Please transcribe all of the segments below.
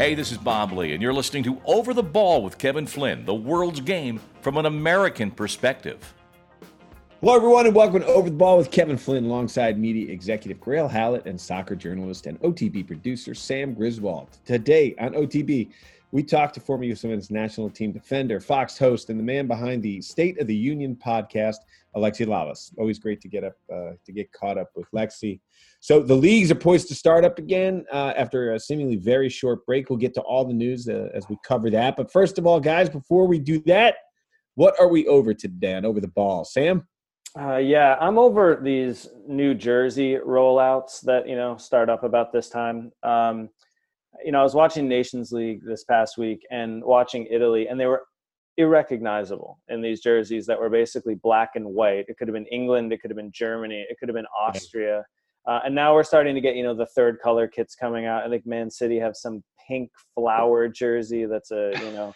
Hey, this is Bob Ley, and you're listening to Over the Ball with Kevin Flynn, the world's game from an American perspective. Hello, everyone, and welcome to Over the Ball with Kevin Flynn, alongside media executive Grayle Hallett and soccer journalist and OTB producer Sam Griswold. Today on OTB, we talked to former U.S. National team defender, Fox host, and the man behind the State of the Union podcast, Alexi Lalas. Always great to get up uh, to get caught up with Lexi. So the leagues are poised to start up again uh, after a seemingly very short break. We'll get to all the news uh, as we cover that. But first of all, guys, before we do that, what are we over today on Over the Ball, Sam? Uh, yeah, I'm over these New Jersey rollouts that you know start up about this time. Um, you know, I was watching Nations League this past week and watching Italy, and they were irrecognizable in these jerseys that were basically black and white. It could have been England, it could have been Germany, it could have been Austria, uh, and now we're starting to get you know the third color kits coming out. I think Man City have some pink flower jersey that's a you know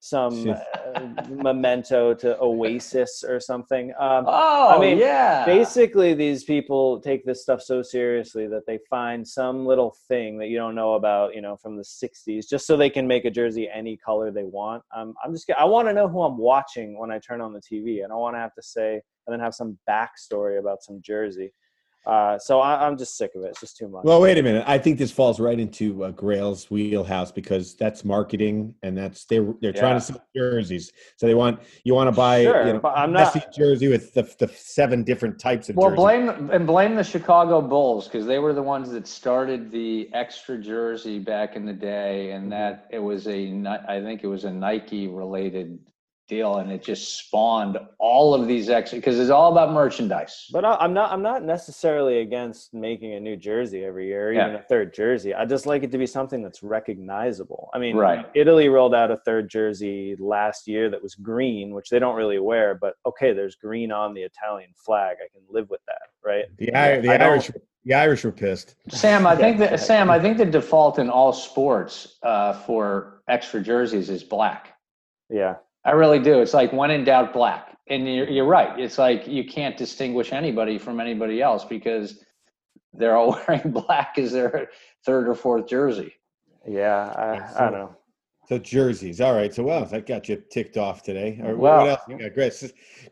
some uh, memento to Oasis or something. Um, oh, I mean, yeah. Basically, these people take this stuff so seriously that they find some little thing that you don't know about, you know, from the '60s, just so they can make a jersey any color they want. Um, I'm just, I want to know who I'm watching when I turn on the TV. and I want to have to say and then have some backstory about some jersey. Uh, so I, am just sick of it. It's just too much. Well, wait a minute. I think this falls right into uh, Grayle's wheelhouse because that's marketing, and that's they they're yeah. trying to sell jerseys. So they want you want to buy sure, you know, but I'm not jersey with the, the seven different types of. Well, jersey. blame and blame the Chicago Bulls because they were the ones that started the extra jersey back in the day, and mm-hmm. that it was a I think it was a Nike related deal and it just spawned all of these extra because it's all about merchandise. But I, am not i'm not necessarily against making a new jersey every year even a third jersey. I just like it to be something that's recognizable. I mean right. italy rolled out a third jersey last year that was green which they don't really wear but okay there's green on the italian flag. I can live with that right? The, the irish the Irish were pissed. Sam, I think that Sam, I think the default in all sports uh, for extra jerseys is black. Yeah, I really do. It's like when in doubt, black. And you're, you're right. It's like you can't distinguish anybody from anybody else because they're all wearing black as their third or fourth jersey. Yeah, I, I don't know. So jerseys. All right. So well, that got you ticked off today. Or well, what else you got? Great.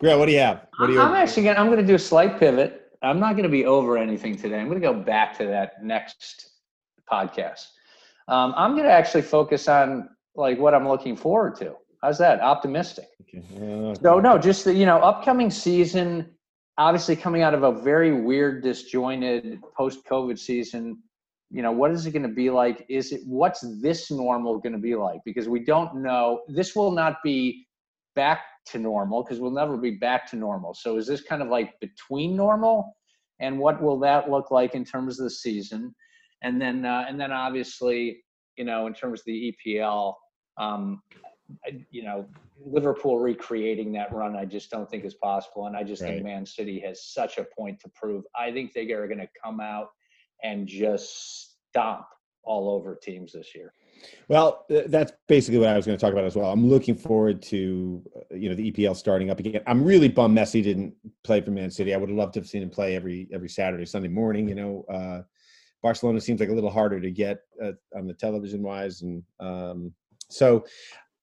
Great. What do you have? What do you I'm actually gonna I'm gonna do a slight pivot. I'm not gonna be over anything today. I'm gonna go back to that next podcast. Um, I'm gonna actually focus on like what I'm looking forward to. How's that? Optimistic. Okay. no, no, just the, you know, upcoming season, obviously coming out of a very weird, disjointed post-COVID season. You know, what is it going to be like? Is it what's this normal going to be like? Because we don't know. This will not be back to normal because we'll never be back to normal. So is this kind of like between normal? And what will that look like in terms of the season? And then, uh, and then obviously, you know, in terms of the EPL, um, you know, Liverpool recreating that run, I just don't think is possible. And I just right. think Man City has such a point to prove. I think they are going to come out and just stomp all over teams this year. Well, that's basically what I was going to talk about as well. I'm looking forward to uh, you know the EPL starting up again. I'm really bummed Messi didn't play for Man City. I would have loved to have seen him play every every Saturday, Sunday morning. You know, uh, Barcelona seems like a little harder to get uh, on the television wise, and um, so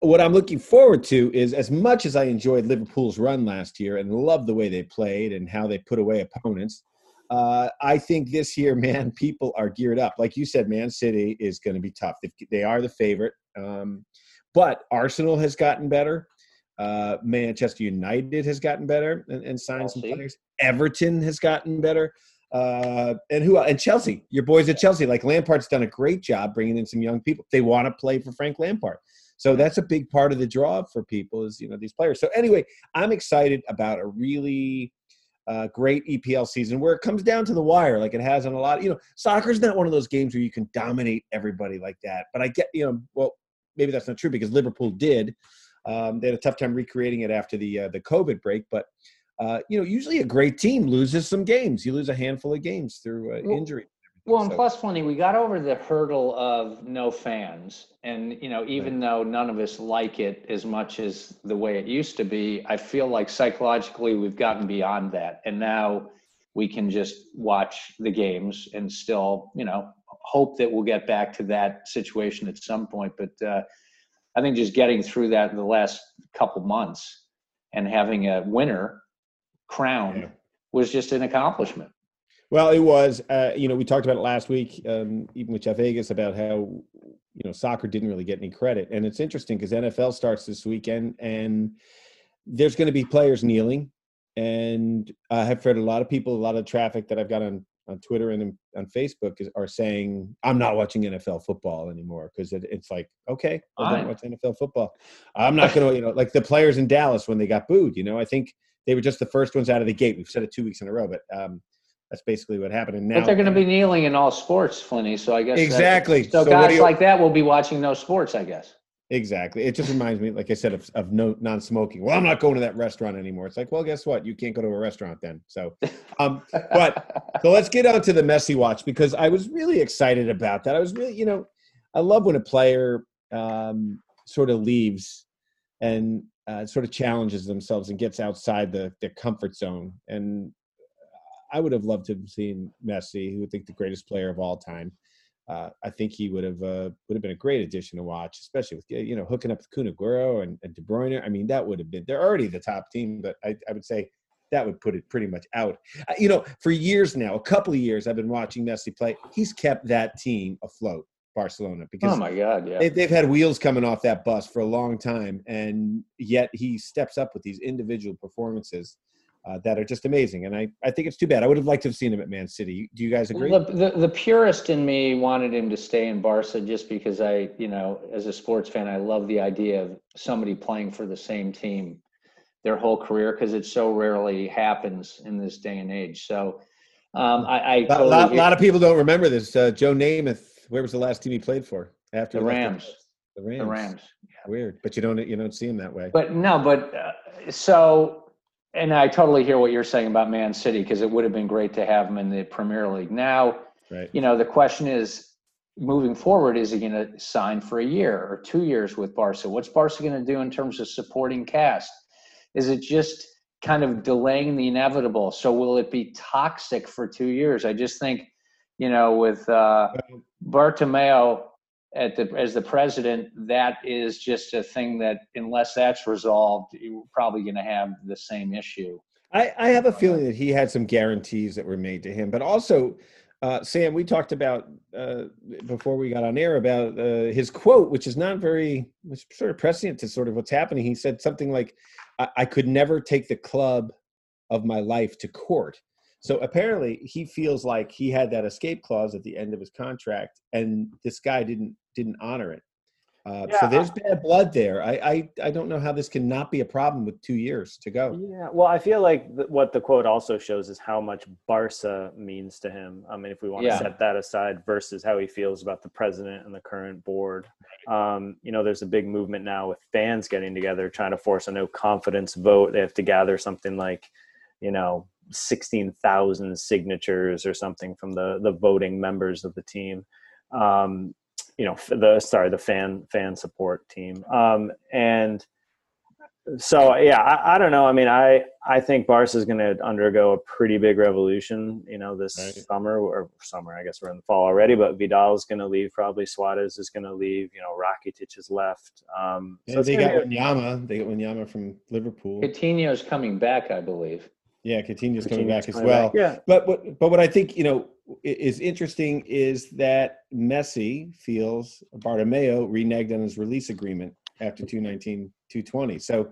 what I'm looking forward to is as much as I enjoyed Liverpool's run last year and love the way they played and how they put away opponents. Uh, I think this year, man, people are geared up. Like you said, Man City is going to be tough. They are the favorite, um, but Arsenal has gotten better. Uh, Manchester United has gotten better and, and signed some players. Everton has gotten better. Uh, and who and Chelsea, your boys at Chelsea, like Lampard's done a great job bringing in some young people. They want to play for Frank Lampard. So that's a big part of the draw for people is you know these players. So anyway, I'm excited about a really uh, great EPL season where it comes down to the wire, like it has on a lot. Of, you know, soccer's not one of those games where you can dominate everybody like that. But I get you know, well, maybe that's not true because Liverpool did. Um, they had a tough time recreating it after the uh, the COVID break, but uh, you know, usually a great team loses some games. You lose a handful of games through uh, injury. Well, and so. plus, plenty, we got over the hurdle of no fans. And, you know, even right. though none of us like it as much as the way it used to be, I feel like psychologically we've gotten beyond that. And now we can just watch the games and still, you know, hope that we'll get back to that situation at some point. But uh, I think just getting through that in the last couple months and having a winner crowned Yeah. was just an accomplishment. Well, it was. Uh, you know, we talked about it last week, um, even with Jeff Vegas, about how you know soccer didn't really get any credit, and it's interesting because NFL starts this weekend, and there's going to be players kneeling, and I have heard a lot of people, a lot of traffic that I've got on on Twitter and on Facebook is, are saying I'm not watching NFL football anymore because it, it's like okay, I don't watch NFL football. I'm not going to, you know, like the players in Dallas when they got booed. You know, I think they were just the first ones out of the gate. We've said it two weeks in a row, but um, that's basically what happened. And now but they're going to be kneeling in all sports, Flinny. So I guess that- Exactly. so, So guys you- like that will be watching no sports, I guess. exactly. It just reminds me, like I said, of, of no non-smoking. Well, I'm not going to that restaurant anymore. It's like, well, guess what? You can't go to a restaurant then. So, um, but so let's get on to the Messi watch because I was really excited about that. I was really, you know, I love when a player um, sort of leaves and uh, sort of challenges themselves and gets outside the their comfort zone. And I would have loved to have seen Messi, who I think the greatest player of all time. Uh, I think he would have uh, would have been a great addition to watch, especially with you know hooking up with Kun Aguero and, and De Bruyne. I mean, that would have been they're already the top team, but I, I would say that would put it pretty much out. Uh, You know, for years now, a couple of years, I've been watching Messi play. He's kept that team afloat, Barcelona, because Oh my God! Yeah. they, they've had wheels coming off that bus for a long time, and yet he steps up with these individual performances uh, that are just amazing. And I, I think it's too bad. I would have liked to have seen him at Man City. Do you guys agree? The, the the purist in me wanted him to stay in Barca just because I, you know, as a sports fan, I love the idea of somebody playing for the same team their whole career because it so rarely happens in this day and age. So um, I, I A lot, totally lot, hear- lot of people don't remember this. Uh, Joe Namath, where was the last team he played for? After the Rams, The Rams. the Rams. Weird, but you don't you don't see him that way. But no, but uh, so, and I totally hear what you're saying about Man City because it would have been great to have him in the Premier League. Now, right. you know, the question is moving forward, is he going to sign for a year or two years with Barca? What's Barca going to do in terms of supporting cast? Is it just kind of delaying the inevitable? So will it be toxic for two years? I just think, you know, with uh, Bartomeu at the as the president, that is just a thing that unless that's resolved, you're probably going to have the same issue. I, I have a feeling that he had some guarantees that were made to him, but also, uh, Sam, we talked about uh, before we got on air about uh, his quote, which is not very, was sort of prescient to sort of what's happening. He said something like, I, "I could never take the club of my life to court." So apparently, he feels like he had that escape clause at the end of his contract, and this guy didn't didn't honor it. Uh, so Yeah, there's bad blood there. I, I I don't know how this can not be a problem with two years to go. Yeah, well, I feel like th- what the quote also shows is how much Barca means to him. I mean, if we want Yeah. to set that aside versus how he feels about the president and the current board, um, you know, there's a big movement now with fans getting together trying to force a no confidence vote. They have to gather something like, you know, sixteen thousand signatures or something from the the voting members of the team. Um, you know, the sorry, the fan fan support team, um, and so yeah, I, I don't know. I mean, I I think Barca is going to undergo a pretty big revolution. You know, this Right. summer or summer. I guess we're in the fall already. But Vidal is going to leave. Probably Suarez is going to leave. You know, Rakitic is left. Um, Yeah, it's they got be- Wanyama. They got Wanyama from Liverpool. Coutinho's coming back, I believe. Yeah, Coutinho's coming Coutinho's back as well. back. Yeah, But what but what I think you know is interesting is that Messi feels Bartomeu reneged on his release agreement after 219 220. So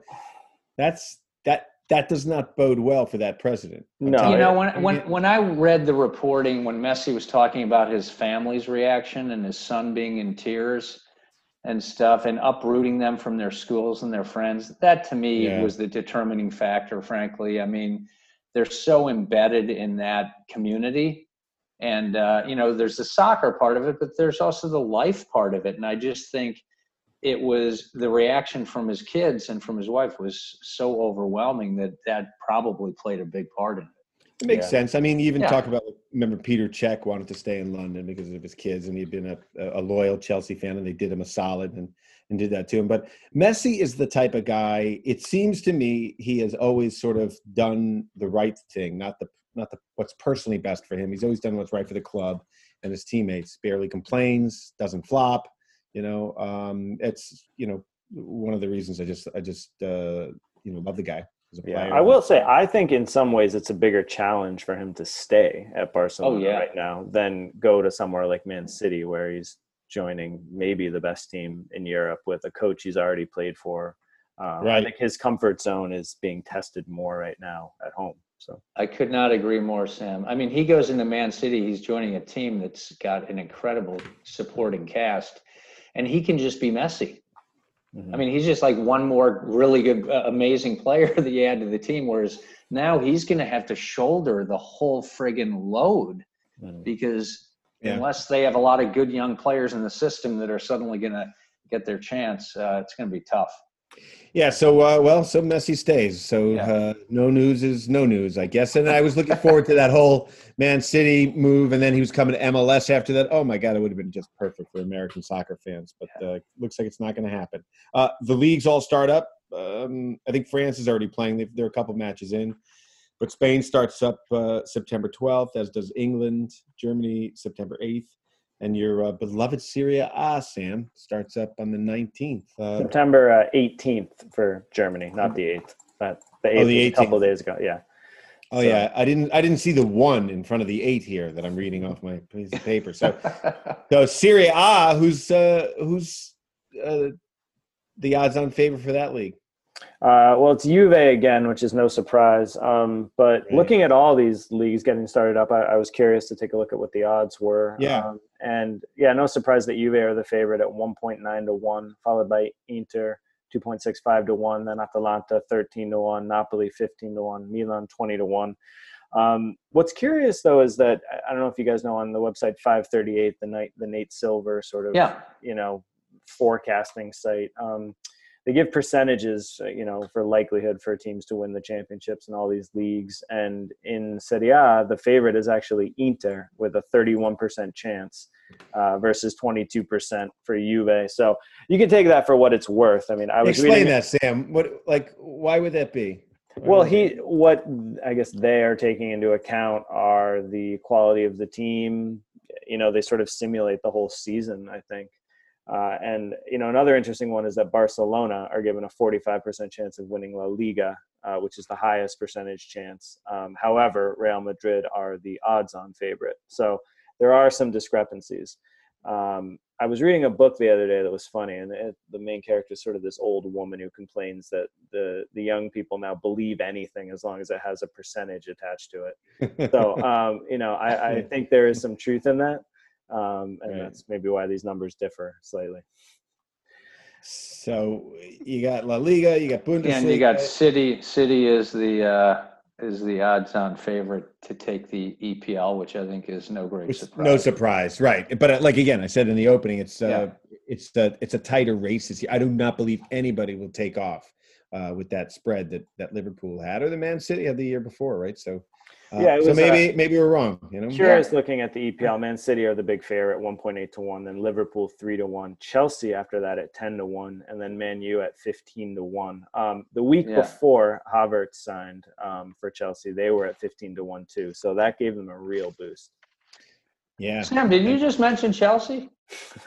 that's that that does not bode well for that president. I'm No, you know, when when when I read the reporting when Messi was talking about his family's reaction and his son being in tears and stuff and uprooting them from their schools and their friends, that to me Yeah. was the determining factor. Frankly, I mean, they're so embedded in that community, and uh, you know, there's the soccer part of it, but there's also the life part of it, and I just think it was the reaction from his kids and from his wife was so overwhelming that that probably played a big part in it. It makes Yeah. sense. I mean, you even Yeah. talk about remember Peter Cech wanted to stay in London because of his kids, and he'd been a, a loyal Chelsea fan, and they did him a solid and and did that to him. But Messi is the type of guy. It seems to me he has always sort of done the right thing, not the not the what's personally best for him. He's always done what's right for the club, and his teammates. Barely complains, doesn't flop. You know, um, it's you know one of the reasons I just I just uh, you know love the guy Yeah. I will say I think in some ways it's a bigger challenge for him to stay at Barcelona Oh, yeah. right now than go to somewhere like Man City where he's joining maybe the best team in Europe with a coach he's already played for. Um, I Right. think his comfort zone is being tested more right now at home. So I could not agree more, Sam. I mean, he goes into Man City. He's joining a team that's got an incredible supporting cast, and he can just be Messi. I mean, he's just like one more really good, uh, amazing player that you add to the team. Whereas now he's going to have to shoulder the whole friggin' load Mhm. because Yeah. unless they have a lot of good young players in the system that are suddenly going to get their chance, uh, it's going to be tough. Yeah, so uh, well, so Messi stays. So Yeah. uh, no news is no news, I guess. And I was looking forward to that whole Man City move, and then he was coming to MLS after that. Oh my God, it would have been just perfect for American soccer fans, but uh, looks like it's not going to happen. Uh, the leagues all start up. Um, I think France is already playing. They're a couple matches in, but Spain starts up uh, September 12th, as does England. Germany September 8th, and your uh, beloved Syria Ah Sam, starts up on the 19th. Uh, September uh, 18th for Germany, not the 8th, but the 8th Oh, the was a couple 18th. days ago. Yeah. Oh So- yeah, I didn't. I didn't see the one in front of the eight here that I'm reading off my piece of paper. So, so Serie A, who's uh, who's uh, the odds-on favorite for that league? Uh, well, it's Juve again, which is no surprise. Um, but Right. looking at all these leagues getting started up, I, I was curious to take a look at what the odds were. Yeah. Um, and yeah, no surprise that Juve are the favorite at 1.9 to 1, followed by Inter 2.65 to 1, then Atalanta 13 to 1, Napoli 15 to 1, Milan 20 to 1. Um, what's curious though is that I don't know if you guys know on the website 538, the night the Nate Silver sort of yeah. you know forecasting site um, they give percentages uh, you know for likelihood for teams to win the championships in all these leagues. And in serie a the favorite is actually inter with a 31% chance uh, versus 22% for juve. So you can take that for what it's worth. I mean i was Explain reading that, Sam. What like why would that be? Why well he what i guess they are taking into account are the quality of the team. You know they sort of simulate the whole season i think uh, and you know another interesting one is that barcelona are given a 45% chance of winning la liga uh, which is the highest percentage chance. Um, however real madrid are the odds on favorite. So there are some discrepancies. Um, I was reading a book the other day that was funny, and it, the main character is sort of this old woman who complains that the the young people now believe anything as long as it has a percentage attached to it. So, um, you know, I, I think there is some truth in that, um, and Right. that's maybe why these numbers differ slightly. so you got La Liga, you got Bundesliga, And you got City. City is the uh, is the odds-on favorite to take the EPL, which I think is no great Which- surprise. no surprise, right? But uh, like again, I said in the opening, it's uh, Yeah. it's the it's a tighter race this year. I do not believe anybody will take off uh, with that spread that that Liverpool had or the Man City had the year before, right? So, uh, Yeah, it so was, maybe maybe we're wrong. You know, Curious looking at the EPL. Man City are the big favorite, one point eight to one. Then Liverpool three to one. Chelsea after that at ten to one, and then Man U at fifteen to one. Um, the week Yeah. before Havertz signed um, for Chelsea, they were at fifteen to one too. So that gave them a real boost. yeah. Sam, did you just mention Chelsea?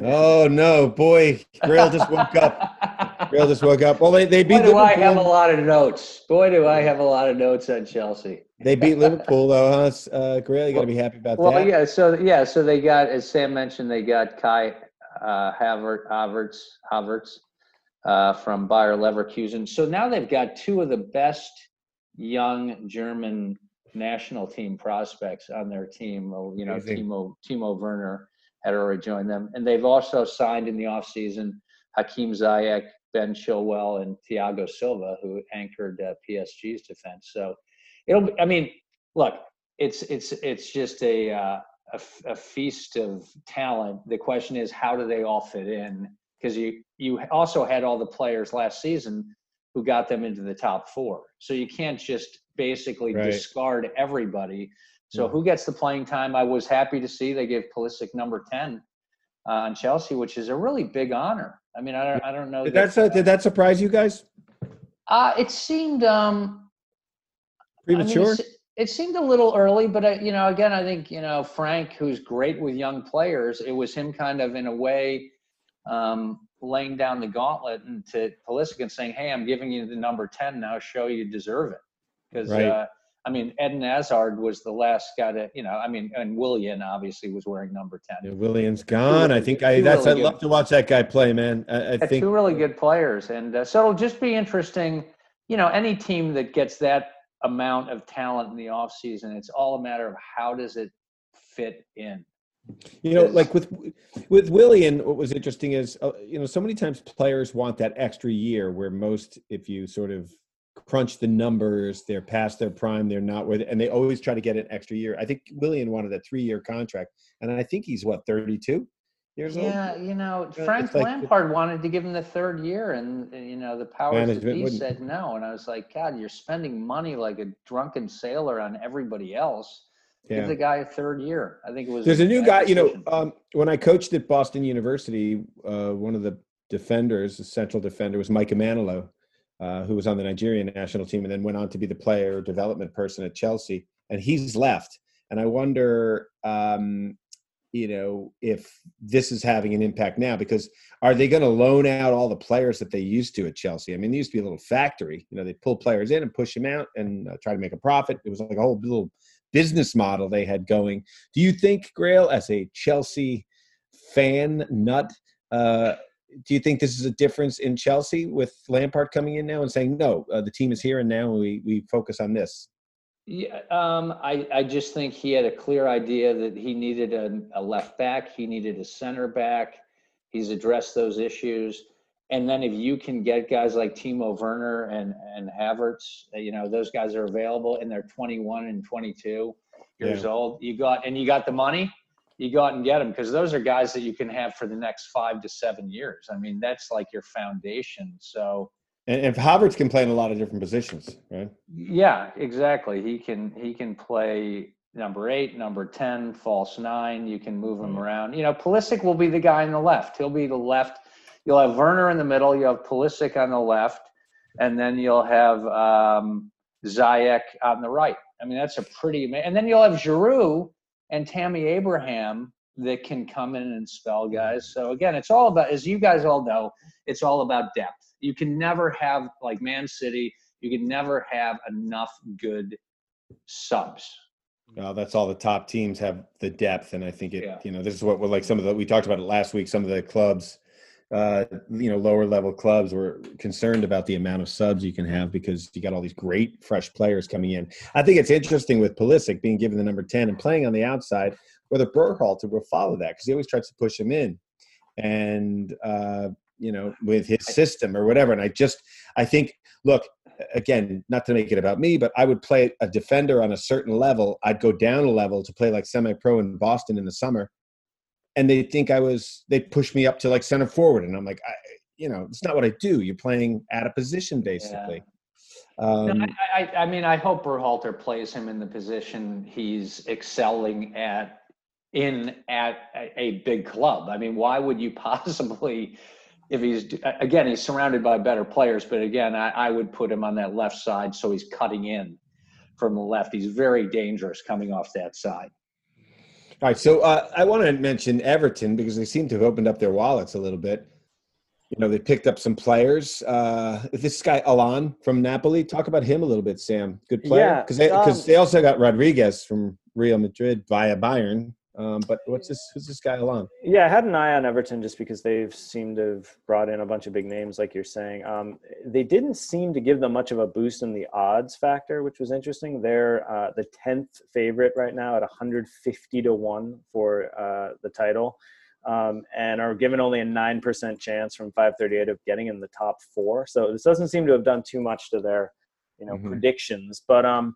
Oh no, boy, Grayle just woke up. Grayle just woke up. Well, they they beat Boy, do I have a lot of notes. Boy, do I have a lot of notes on Chelsea. They beat Liverpool though, huh? S- Uh, got to be happy about Well, that. yeah. So yeah, so they got, as Sam mentioned, they got Kai uh, Havert, Havertz, Havertz uh, from Bayer Leverkusen. So now they've got two of the best young German national team prospects on their team. Oh, You know. Timo Timo Werner had already joined them, and they've also signed in the offseason Hakim Ziyech, Ben Chilwell, and Thiago Silva, who anchored uh, PSG's defense. So it'll. Be, I mean, look, it's it's it's just a, uh, a a feast of talent. The question is, how do they all fit in? Because you you also had all the players last season who got them into the top four. So you can't just basically Right. discard everybody. So Mhm. who gets the playing time? I was happy to see they gave Pulisic number ten uh, on Chelsea, which is a really big honor. I mean, I don't I don't know. Did that- that, did that surprise you guys? uh, it seemed um, I mean, Premature? it seemed a little early, but I, you know, again, I think you know Frank, who's great with young players, it was him kind of in a way um, laying down the gauntlet and to Pulisic and saying, "Hey, I'm giving you the number ten now. Show you deserve it." Because Right. uh, I mean, Eden Hazard was the last guy to, you know, I mean, and Willian obviously was wearing number ten. Yeah, Williams gone. I think I Two that's really I'd love to watch that guy play, man. I, I think two really good players, and uh, so it'll just be interesting. You know, any team that gets that amount of talent in the off season, it's all a matter of how does it fit in. You know, like with with Willian, what was interesting is uh, you know so many times players want that extra year where most, if you sort of crunch the numbers, they're past their prime, they're not with, and they always try to get an extra year. I think Willian wanted a three year contract, and I think he's what thirty two years old. Yeah, you know, Frank like- Lampard wanted to give him the third year, and uh, you know the powers that be wouldn't. said no. And I was like, God, you're spending money like a drunken sailor on everybody else. Give the guy a third year. I think it was. There's a new guy, you know, um, when I coached at Boston University, uh, one of the defenders, the central defender, was Mike Emenalo, uh, who was on the Nigerian national team and then went on to be the player development person at Chelsea. And he's left. And I wonder, um, you know, if this is having an impact now because are they going to loan out all the players that they used to at Chelsea? I mean, they used to be a little factory. You know, they pull players in and push them out and uh, try to make a profit. It was like a whole little business model they had going. Do you think, Grayle, as a Chelsea fan nut, uh, do you think this is a difference in Chelsea with Lampard coming in now and saying, no, uh, the team is here and now we, we focus on this? Yeah, um, I, I just think he had a clear idea that he needed a, a left back, he needed a center back. He's addressed those issues. And then if you can get guys like Timo Werner and, and Havertz, uh, you know, those guys are available and they're 21 and 22 years Yeah. old. You got, and you got the money, you go out and get them because those are guys that you can have for the next five to seven years. I mean, that's like your foundation. So, And if Havertz can play in a lot of different positions, right? yeah, exactly. He can he can play number eight, number ten, false nine. You can move him Mhm. around. You know, Pulisic will be the guy on the left. He'll be the left. You'll have Werner in the middle. You have Pulisic on the left, and then you'll have um, Ziyech on the right. I mean, that's a pretty. And then you'll have Giroud and Tammy Abraham that can come in and spell guys. So again, it's all about, as you guys all know, it's all about depth. You can never have like Man City. You can never have enough good subs. Well, that's all the top teams have the depth, and I think it. Yeah. You know, this is what like some of the we talked about it last week. Some of the clubs, uh, you know, lower level clubs were concerned about the amount of subs you can have because you got all these great fresh players coming in. I think it's interesting with Pulisic being given the number ten and playing on the outside, whether Berhalter will follow that because he always tries to push him in, and uh, you know, with his system or whatever. And I just, I think, look, again, not to make it about me, but I would play a defender on a certain level. I'd go down a level to play like semi pro in Boston in the summer. And they think I was, they'd push me up to like center forward. And I'm like, I, you know, it's not what I do. You're playing at a position basically. No, Um, I, I, I mean, I hope Berhalter plays him in the position he's excelling at in at a, a big club. I mean, why would you possibly, if he's again, he's surrounded by better players, but again, I, I would put him on that left side so he's cutting in from the left. He's very dangerous coming off that side. All right. So uh, I want to mention Everton because they seem to have opened up their wallets a little bit. You know, they picked up some players. Uh, this guy Alan from Napoli. Talk about him a little bit, Sam. Good player. Yeah, because um, they also got Rodriguez from Real Madrid via Bayern. Um, but what's this? Who's this guy along? Yeah, I had an eye on Everton just because they've seemed to have brought in a bunch of big names, like you're saying. Um, they didn't seem to give them much of a boost in the odds factor, which was interesting. They're uh, the tenth favorite right now at 150 to one for uh, the title, um, and are given only a nine percent chance from 538 of getting in the top four. So this doesn't seem to have done too much to their, you know, Mhm. predictions. But um,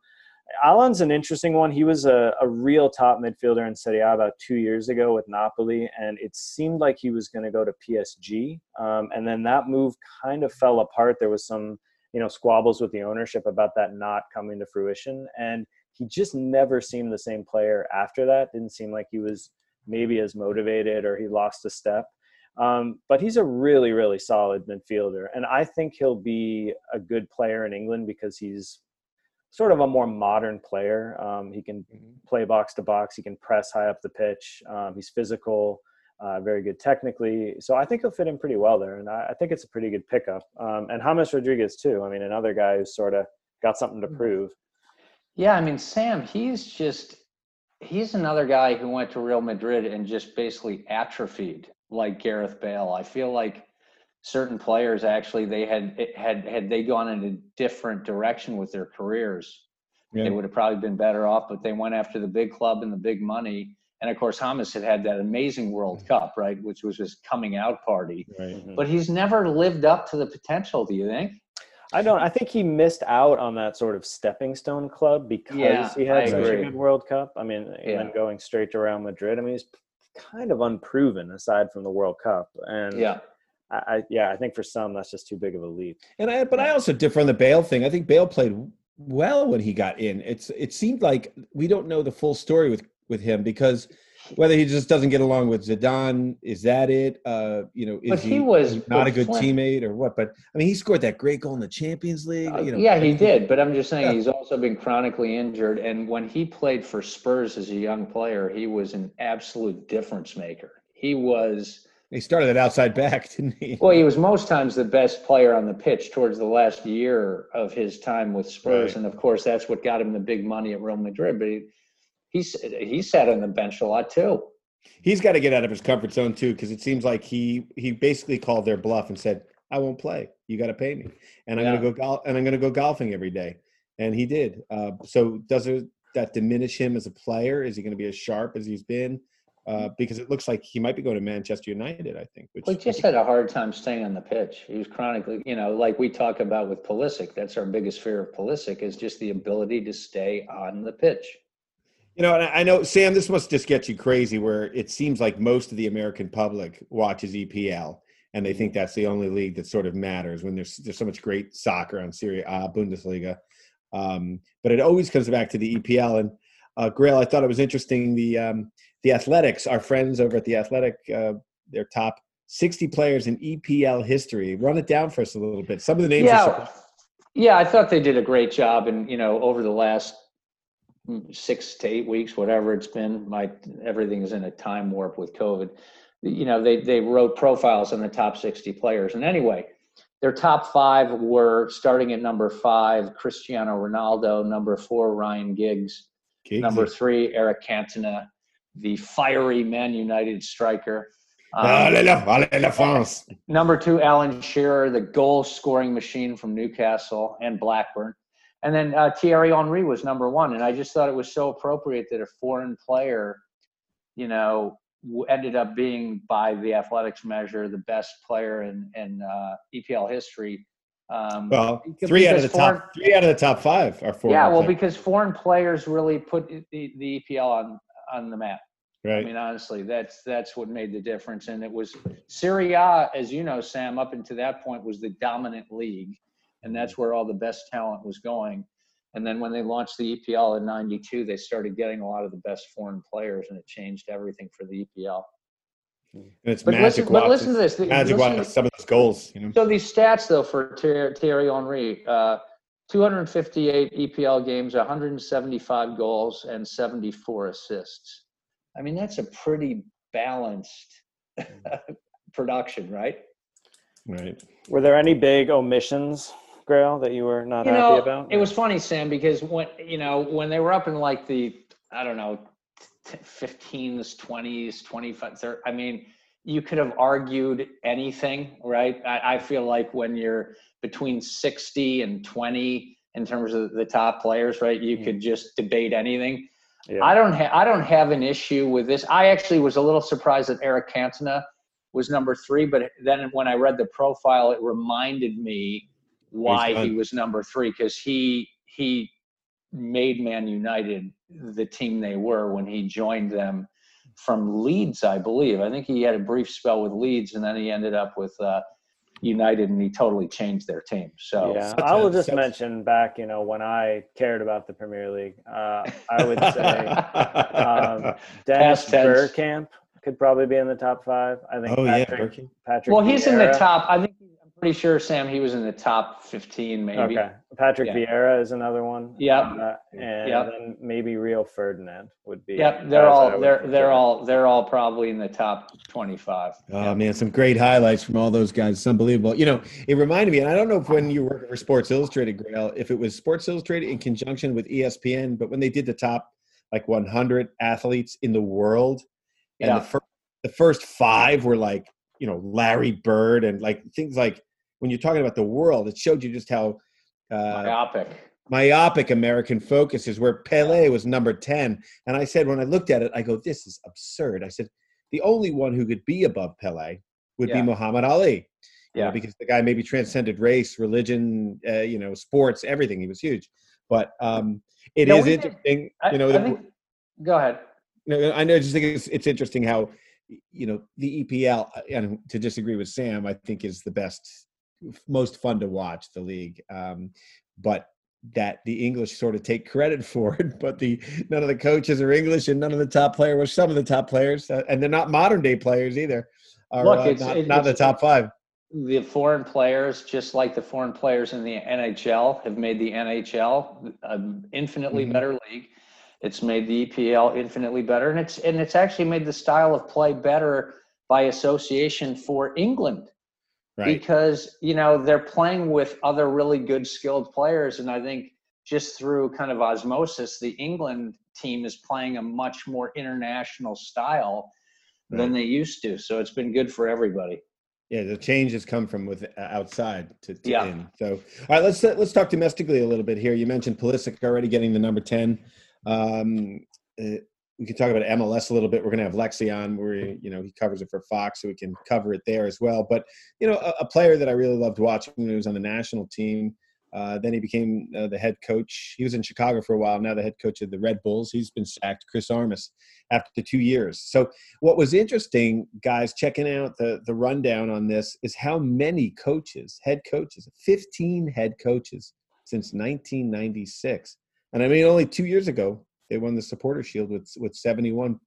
Alan's an interesting one. He was a, a real top midfielder in Serie A about two years ago with Napoli, and it seemed like he was going to go to PSG. Um, and then that move kind of fell apart. There was some, you know, squabbles with the ownership about that not coming to fruition, and he just never seemed the same player after that. Didn't seem like he was maybe as motivated, or he lost a step. Um, but he's a really, really solid midfielder, and I think he'll be a good player in England because he's sort of a more modern player. Um, he can play box to box. He can press high up the pitch. Um, he's physical, uh, very good technically. So I think he'll fit in pretty well there, and I, I think it's a pretty good pickup. Um, and James Rodriguez too. I mean, another guy who's sort of got something to Mm-hmm. prove. Yeah, I mean, Sam, he's just he's another guy who went to Real Madrid and just basically atrophied like Gareth Bale. I feel like certain players actually they had had had they gone in a different direction with their careers, Yeah. they would have probably been better off. But they went after the big club and the big money. And of course, James had had that amazing World Cup, right, which was his coming out party. Right. Mhm. But he's never lived up to the potential. Do you think? I don't. I think he missed out on that sort of stepping stone club because Yeah, he had such a good World Cup. I mean, and Yeah. then going straight to Real Madrid. I mean, he's kind of unproven aside from the World Cup. And Yeah. I, I yeah, I think for some that's just too big of a leap. And I, but I also differ on the Bale thing. I think Bale played well when he got in. It's it seemed like we don't know the full story with with him because whether he just doesn't get along with Zidane, is that it? Uh, you know, is But he was- not a good Flynn- teammate or what? But I mean, he scored that great goal in the Champions League. Uh, you know, yeah, he did. But I'm just saying Yeah. he's also been chronically injured. And when he played for Spurs as a young player, he was an absolute difference maker. He was, He started at outside back, didn't he? well, he was most times the best player on the pitch towards the last year of his time with Spurs. Right. And of course, that's what got him the big money at Real Madrid. But he, he's, he sat on the bench a lot too. He's got to get out of his comfort zone too, because it seems like he he basically called their bluff and said, "I won't play. You got to pay me, and I'm Yeah. going to go golf and I'm going to go golfing every day." And he did. Uh, so does it, that diminish him as a player? Is he going to be as sharp as he's been? Uh, because it looks like he might be going to Manchester United. I think. Which Well, he just had a hard time staying on the pitch. He was chronically, you know, like we talk about with Pulisic. That's our biggest fear of Pulisic is just the ability to stay on the pitch. You know, and I I know, Sam, this must just get you crazy where it seems like most of the American public watches EPL and they think that's the only league that sort of matters when there's there's so much great soccer on Serie A, Bundesliga. Um, but it always comes back to the EPL. And uh, Grayle, I thought it was interesting. The um, the Athletics, our friends over at the Athletic, uh, their top 60 players in EPL history. Run it down for us a little bit. Some of the names are Yeah, yeah, I thought they did a great job, and you know, over the last mm, six to eight weeks, whatever it's been, my everything is in a time warp with COVID. You know, they they wrote profiles on the top sixty players, and anyway, their top five were starting at number five, Cristiano Ronaldo, number four, Ryan Giggs, so number three, Eric Cantona, the fiery Man United striker. Um, Allez la, allez la France. Number two, Alan Shearer, the goal scoring machine from Newcastle and Blackburn. And then uh, Thierry Henry was number one. And I just thought it was so appropriate that a foreign player, you know, ended up being, by the athletics measure, the best player in, in uh, EPL history. Um, Well, three out of the foreign- top three out of the top five are four. Yeah, well, because foreign players really put the, the EPL on, on the map. I mean, honestly, that's that's what made the difference. And it was Serie A, as you know, Sam, up until that point was the dominant league, and that's where all the best talent was going. And then when they launched the EPL in '92, they started getting a lot of the best foreign players, and it changed everything for the EPL. And it's But magic. listen, but listen to this. Magic listen some of those goals. You know. so these stats, though, for Thierry, Thierry Henry, uh, 258 EPL games, 175 goals, and 74 assists. I mean, that's a pretty balanced production, right? Right. Were there any big omissions, Grayle, that you were not you happy know, about? it was funny, Sam, because when you know when they were up in like the I don't know, 15s, 20s, 25, I mean, you could have argued anything, right? I, I feel like when you're between 60 and 20 in terms of the top players, right? You Mm. could just debate anything. Yeah. I don't have I don't have an issue with this. I actually was a little surprised that Eric Cantona was number three, but then when I read the profile, it reminded me why he was number three because he he made Man United the team they were when he joined them from Leeds, I believe. I think he had a brief spell with Leeds, and then he ended up with uh, United, and he totally changed their team. So yeah, Such I a- will just mention back, you know, when I cared about the Premier League, uh, I would say um, Dennis Bergkamp could probably be in the top five. I think oh yeah, Patrick, Berkey. Patrick well, he's in the top. I think he's, I'm pretty sure Sam he was in the top fifteen, maybe. Okay. Patrick Yeah. Vieira is another one. Yep. Uh, and Yep. then maybe Rio Ferdinand would be. Yep, they're guys that I all they're consider. they're all they're all probably in the top twenty-five. Oh man, some great highlights from all those guys. It's unbelievable. You know, it reminded me, and I don't know if when you worked for Sports Illustrated, Grayle, if it was Sports Illustrated in conjunction with ESPN, but when they did the top like 100 athletes in the world, and Yeah. the first the first five were like you know Larry Bird and like things like when you're talking about the world, it showed you just how uh, Myopic. myopic American focus is where Pele was number 10. And I said, when I looked at it, I go, this is absurd. I said, the only one who could be above Pele would Yeah. be Muhammad Ali. You know, Yeah. because the guy maybe transcended race, religion, uh, you know, sports, everything. He was huge. But um, it No, is did- interesting, you know, I think, go ahead. you know, I know. I just think it's, it's interesting how, you know, the EPL. uh, And to disagree with Sam, I think is the best, most fun to watch the league. Um, but that the English sort of take credit for it, but the none of the coaches are English, and none of the top players. were some of the top players, uh, and they're not modern day players either. Are Look, uh, it's- not, it- not the top five. The foreign players, just like the foreign players in the NHL, have made the NHL an infinitely Mhm. better league. It's made the EPL infinitely better, and it's and it's actually made the style of play better by association for England. Right. because you know they're playing with other really good skilled players and i think just through kind of osmosis the england team is playing a much more international style than they used to so it's been good for everybody Yeah, the changes come from with uh, outside to, to Yeah. in. So, all right, let's uh, let's talk domestically a little bit here. You mentioned Pulisic already getting the number ten. Um, uh, we can talk about MLS a little bit. We're going to have Lexi on, where you know he covers it for Fox, so we can cover it there as well. But you know, a, a player that I really loved watching when he was on the national team. Uh, then he became uh, the head coach. He was in Chicago for a while. Now the head coach of the Red Bulls. He's been sacked. Chris Armas after two years. So what was interesting, guys, checking out the the rundown on this is how many coaches, head coaches, 15 head coaches since 1996. And I mean, only two years ago they won the Supporter Shield with with 71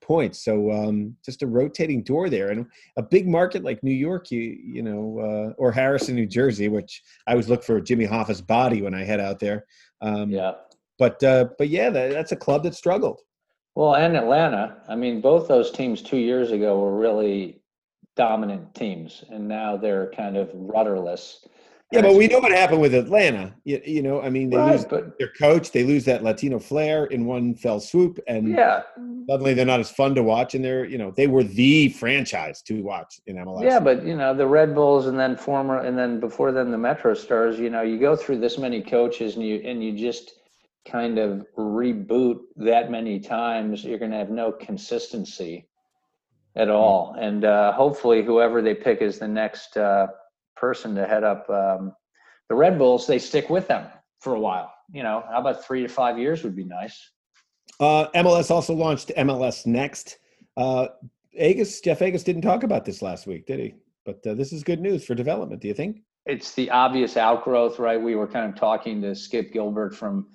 points. So um, just a rotating door there, and a big market like New York, you you know, uh, or Harrison, New Jersey, which I always look for Jimmy Hoffa's body when I head out there. Um, yeah But uh, but yeah, that, that's a club that struggled. well and atlanta i mean both those teams two years ago were really dominant teams and now they're kind of rudderless Yeah, but we know what happened with Atlanta. You, you know, I mean, they right, lose but their coach, they lose that Latino flair in one fell swoop, and yeah suddenly they're not as fun to watch. And they're, you know, they were the franchise to watch in MLS. Yeah, but you know the Red Bulls, and then former, and then before them the Metro Stars. You know, you go through this many coaches, and you and you just kind of reboot that many times. You're going to have no consistency at all, and uh, hopefully, whoever they pick is the next uh, person to head up um, the Red Bulls, they stick with them for a while. You know, how about three to five years would be nice. uh, MLS also launched MLS Next. Uh, Agoos, Jeff Agoos didn't talk about this last week, did he? But uh, this is good news for development. Do you think? it's the obvious outgrowth, right? We were kind of talking to Skip Gilbert from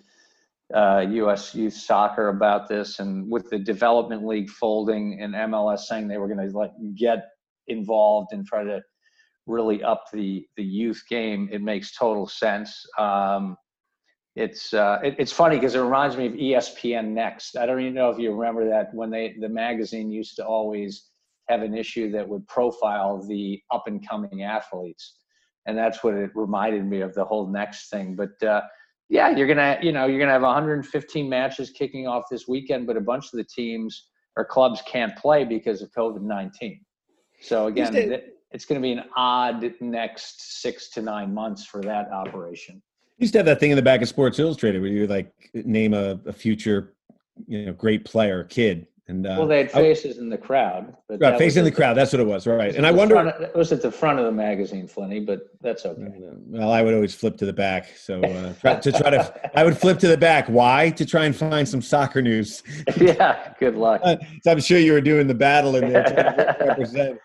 uh, U.S. Youth Soccer about this, and with the development league folding and MLS saying they were going to like get involved and try to really up the the youth game, it makes total sense. Um, it's uh, it, it's funny because it reminds me of ESPN Next. I don't even know if you remember that when they the magazine used to always have an issue that would profile the up and coming athletes and that's what it reminded me of the whole next thing. But uh, yeah, you're gonna you know you're gonna have 115 matches kicking off this weekend, but a bunch of the teams or clubs can't play because of COVID 19. So again, it's going to be an odd next six to nine months for that operation. You used to have that thing in the back of Sports Illustrated where you would like name a, a future, you know, great player, kid, and uh, well, they had I- faces in the crowd, but right, that facing was the crowd. That's what it was, right? it And I wonder. of- it was at the front of the magazine, Flinny, but that's okay. Well, I would always flip to the back. So uh, try, to try to, I would flip to the back. Why? To try and find some soccer news. yeah, good luck. Uh, so I'm sure you were doing the battle in there, to represent.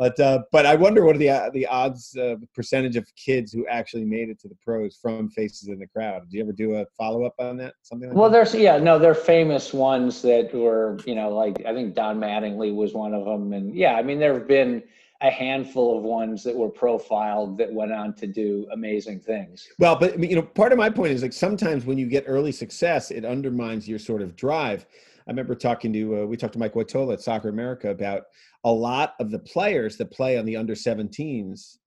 But uh, but I wonder what are the uh, the odds uh, percentage of kids who actually made it to the pros from faces in the crowd. Did you ever do a follow up on that? Something like Well, that? there's yeah, no, they're famous ones that were you know like I think Don Mattingly was one of them, and yeah, I mean there have been a handful of ones that were profiled that went on to do amazing things. Well, but you know, part of my point is like sometimes when you get early success, it undermines your sort of drive. I remember talking to uh, we talked to Mike Woitalla at Soccer America about a lot of the players that play on the under 17s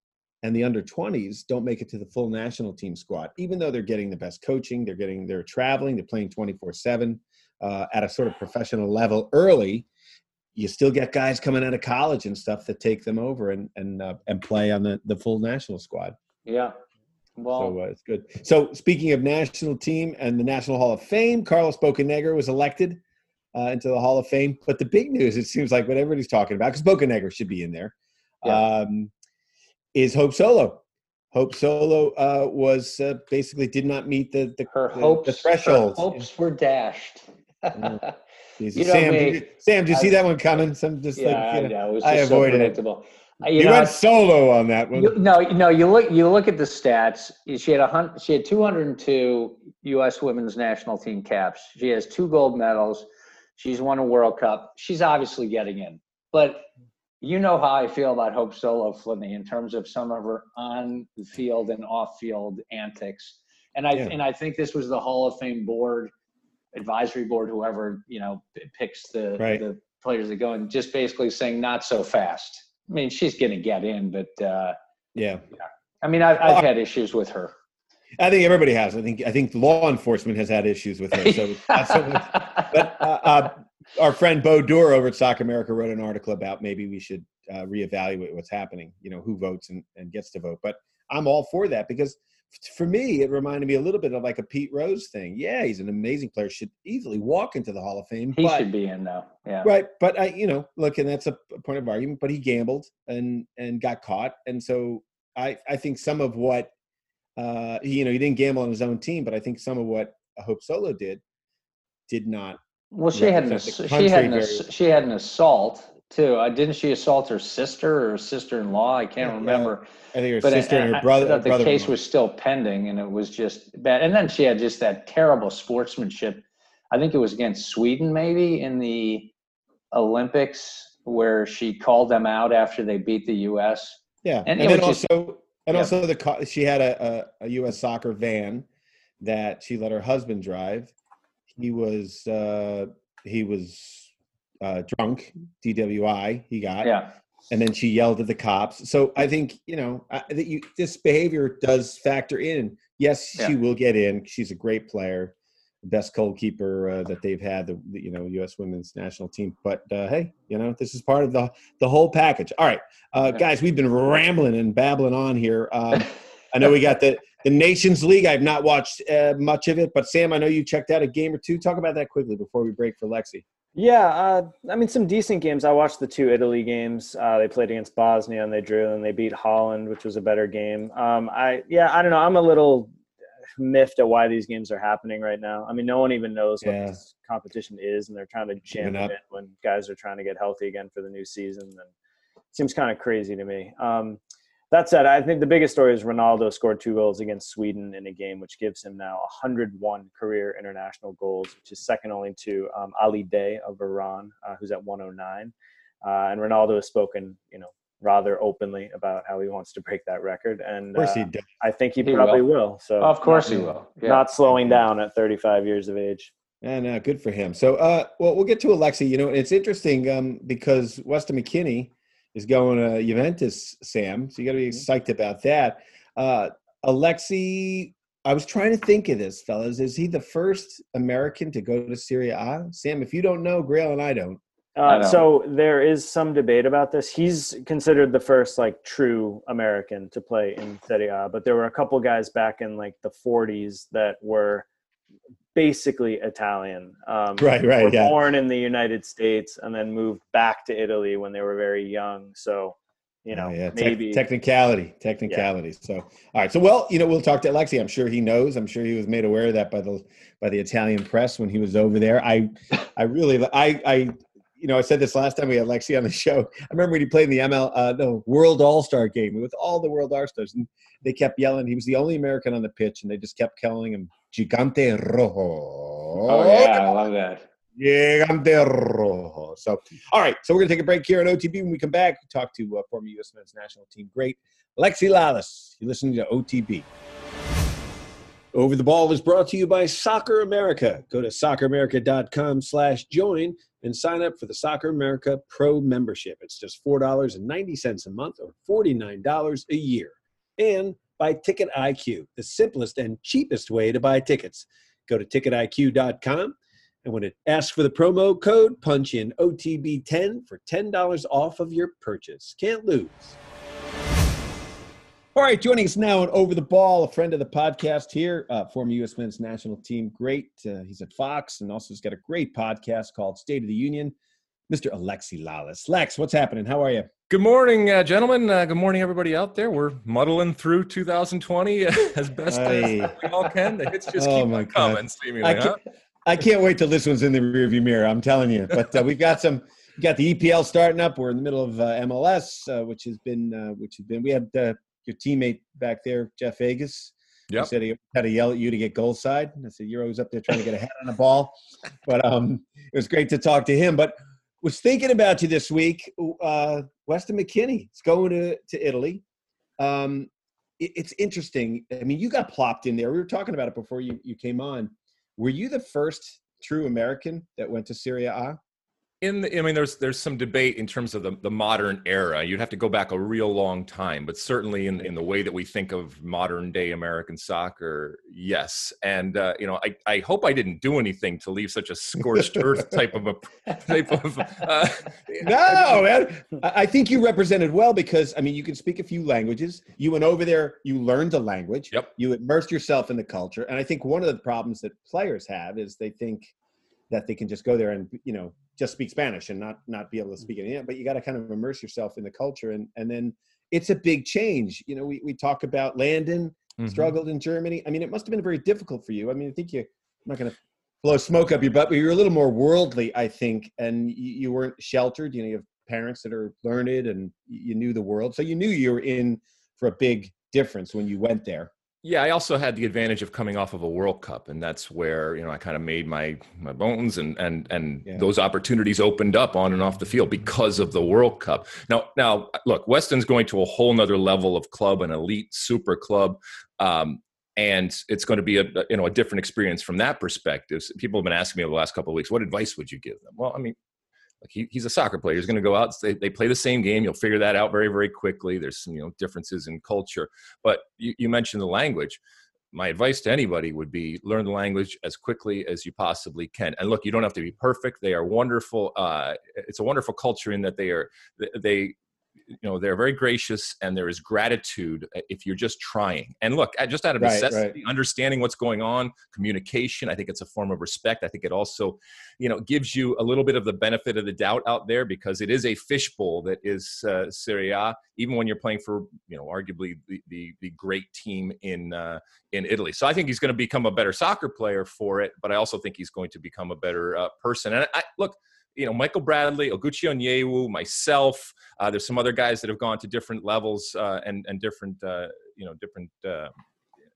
and the under 20s don't make it to the full national team squad, even though they're getting the best coaching, they're getting they're traveling, they're playing 24 uh, seven at a sort of professional level early. You still get guys coming out of college and stuff that take them over and and uh, and play on the the full national squad. Yeah. Well, so uh, it's good. So speaking of national team and the National Hall of Fame, Carlos Bocanegra was elected uh, into the Hall of Fame. But the big news, it seems like what everybody's talking about, because Bocanegra should be in there, yeah. um, is Hope Solo. Hope Solo uh, was uh, basically did not meet the the, her the, hopes, the threshold. hopes were dashed. Mm. you know, Sam, me, did you, Sam, did you I, see that one coming? Some just yeah, like, you know, I know. It was just I avoided so predictable. It. You, you know, went solo on that one. You, no, no. You look. You look at the stats. She had a hundred. She had 202 U.S. Women's National Team caps. She has two gold medals. She's won a World Cup. She's obviously getting in. But you know how I feel about Hope Solo Flinney in terms of some of her on the field and off field antics. And I yeah. and I think this was the Hall of Fame board, advisory board, whoever you know picks the right. the players that go, and just basically saying not so fast. I mean, she's going to get in, but uh, yeah. yeah. I mean, I've, I've had issues with her. I think everybody has. I think I think law enforcement has had issues with her. So, but uh, uh, our friend Bo Dur over at Soccer America wrote an article about maybe we should uh, reevaluate what's happening. You know, who votes and, and gets to vote. But I'm all for that because for me, it reminded me a little bit of like a Pete Rose thing. Yeah, he's an amazing player. Should easily walk into the Hall of Fame. He but, should be in though. Yeah. Right, but I, you know, look, and that's a point of argument. But he gambled and and got caught, and so I I think some of what uh, you know, he didn't gamble on his own team, but I think some of what Hope Solo did did not. Well, she had an she had an she had an assault too. Uh, didn't she assault her sister or sister-in-law? I can't yeah, remember. I think her but sister and her brother. I, the case was still pending, and it was just bad. And then she had just that terrible sportsmanship. I think it was against Sweden, maybe in the Olympics, where she called them out after they beat the U.S. Yeah, and, and then also and yeah. also, the she had a, a, a, U.S. soccer van that she let her husband drive. He was uh, he was uh, drunk, DWI. He got yeah, and then she yelled at the cops. So I think you know that you this behavior does factor in. Yes, yeah. she will get in. She's a great player best goalkeeper uh, that they've had, the, the, you know U.S. Women's National Team. But uh, hey, you know this is part of the the whole package. All right, uh, guys, we've been rambling and babbling on here. Um, I know we got the the Nations League. I've not watched uh, much of it, but Sam, I know you checked out a game or two. Talk about that quickly before we break for Lexi. Yeah, uh, I mean some decent games. I watched the two Italy games. Uh, they played against Bosnia and they drew, and they beat Holland, which was a better game. Um, I yeah, I don't know. I'm a little miffed at why these games are happening right now. I mean, no one even knows what yeah. this competition is, and they're trying to jam it in when guys are trying to get healthy again for the new season. And it seems kind of crazy to me. Um, that said, I think the biggest story is Ronaldo scored two goals against Sweden in a game, which gives him now 101 career international goals, which is second only to um, Ali Daei of Iran, uh, who's at 109. Uh, and Ronaldo has spoken, you know, rather openly about how he wants to break that record, and uh, I think he, he probably will. will. So of course not, he will. Yeah. Not slowing down at 35 years of age. And uh, good for him. So, uh, well, we'll get to Alexi. You know, it's interesting um, because Weston McKennie is going to Juventus, Sam. So you got to be mm-hmm. psyched about that. Uh, Alexi, I was trying to think of this, fellas. Is he the first American to go to Serie A? Sam, if you don't know, Grayle and I don't. Uh, so there is some debate about this. He's considered the first like true American to play in Serie A, but there were a couple guys back in like the 40s that were basically Italian. Um, right, right, yeah. Born in the United States and then moved back to Italy when they were very young. So, you know, oh, yeah. maybe Te- technicality, technicality. Yeah. So, all right. So, well, you know, we'll talk to Alexi. I'm sure he knows. I'm sure he was made aware of that by the by the Italian press when he was over there. I, I really, I, I you know, I said this last time we had Lexi on the show. I remember when he played in the ML, uh, the World All Star game with all the World All Stars, and they kept yelling. He was the only American on the pitch, and they just kept calling him Gigante Rojo. Oh yeah, I love that. Gigante Rojo. So, all right. So we're going to take a break here on OTB. When we come back, we talk to uh, former U.S. men's national team great Lexi Lalas. You're listening to OTB. Over the Ball is brought to you by Soccer America. Go to socceramerica.com slash join and sign up for the Soccer America Pro membership. It's just $4.90 a month or $49 a year. And by Ticket IQ, the simplest and cheapest way to buy tickets. Go to ticketiq.com and when it asks for the promo code, punch in OTB10 for $10 off of your purchase. Can't lose. All right, joining us now on Over the Ball, a friend of the podcast here, uh, former U.S. men's national team great. Uh, he's at Fox and also has got a great podcast called State of the Union. Mr. Alexi Lalas. Lex, what's happening? How are you? Good morning, uh, gentlemen. Uh, good morning, everybody out there. We're muddling through 2020 as best as we all can. The hits just Oh, keep my on God. coming, seemingly. I can't, I can't wait till this one's in the rearview mirror. I'm telling you. But uh, we've got some. We got the EPL starting up. We're in the middle of uh, MLS, uh, which has been, uh, which has been. We had uh, your teammate back there, Jeff Agoos. He said he had to yell at you to get goal side. I said you're always up there trying to get a head on the ball. But um, it was great to talk to him. But was thinking about you this week. Uh, Weston McKennie is going to to Italy. Um, it, it's interesting. I mean, you got plopped in there. We were talking about it before you, you came on. Were you the first true American that went to Serie A? In the, I mean, there's there's some debate in terms of the, the modern era. You'd have to go back a real long time, but certainly in, in the way that we think of modern day American soccer, yes. And uh, you know, I, I hope I didn't do anything to leave such a scorched earth type of a type of. Uh, No, man. I think you represented well because I mean, you can speak a few languages. You went over there, you learned a language. Yep. You immersed yourself in the culture, and I think one of the problems that players have is they think that they can just go there and you know just speak Spanish and not not be able to speak it. But you got to kind of immerse yourself in the culture, and and then it's a big change. You know, we we talk about Landon Mhm. struggled in Germany. I mean, it must have been very difficult for you. I mean, I think you. I'm not going to blow smoke up your butt, but you're a little more worldly, I think, and you, you weren't sheltered. You know, you have parents that are learned, and you knew the world, so you knew you were in for a big difference when you went there. Yeah, I also had the advantage of coming off of a World Cup, and that's where you know I kind of made my my bones, and and and Yeah. those opportunities opened up on and off the field because of the World Cup. Now, now look, Weston's going to a whole nother level of club, an elite super club, um, and it's going to be a you know a different experience from that perspective. People have been asking me over the last couple of weeks, what advice would you give them? Well, I mean, like he, he's a soccer player. He's going to go out. They, they play the same game. You'll figure that out very, very quickly. There's some you know differences in culture, but you, you mentioned the language. My advice to anybody would be learn the language as quickly as you possibly can. And look, you don't have to be perfect. They are wonderful. Uh, it's a wonderful culture in that they are they you know they're very gracious and there is gratitude uh, if you're just trying and look just out of Right, necessity understanding what's going on communication i think it's a form of respect i think it also you know gives you a little bit of the benefit of the doubt out there because it is a fishbowl that is uh, Serie A, even when you're playing for you know arguably the the, the great team in uh, in Italy. So I think he's going to become a better soccer player for it, but I also think he's going to become a better uh, person. And I, look, you know, Michael Bradley, Oguchi Onyewu, myself. Uh, there's some other guys that have gone to different levels uh, and and different uh, you know different. Uh,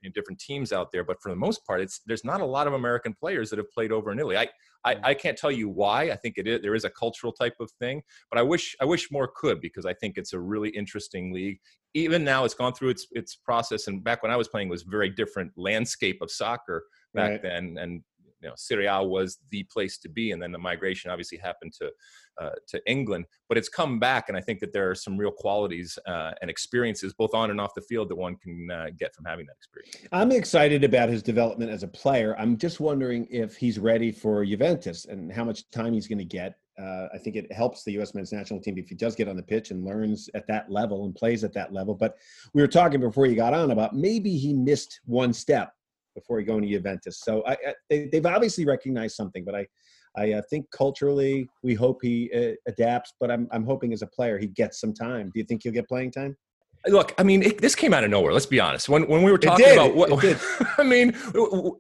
in different teams out there, but for the most part, it's there's not a lot of American players that have played over in Italy. I I, I can't tell you why. I think it is there is a cultural type of thing, but I wish I wish more could because I think it's a really interesting league. Even now, it's gone through its its process, and back when I was playing, it was a very different landscape of soccer back Right. then, and you know, Serie A was the place to be, and then the migration obviously happened to uh, to England. But it's come back, and I think that there are some real qualities uh, and experiences, both on and off the field, that one can uh, get from having that experience. I'm excited about his development as a player. I'm just wondering if he's ready for Juventus and how much time he's going to get. Uh, I think it helps the U.S. men's national team if he does get on the pitch and learns at that level and plays at that level. But we were talking before you got on about maybe he missed one step before going to Juventus. So I, I, they, they've obviously recognized something, but I, I uh, think culturally we hope he uh, adapts. But I'm, I'm hoping as a player he gets some time. Do you think he'll get playing time? Look, I mean, it, this came out of nowhere. Let's be honest. When when we were talking about what. I mean,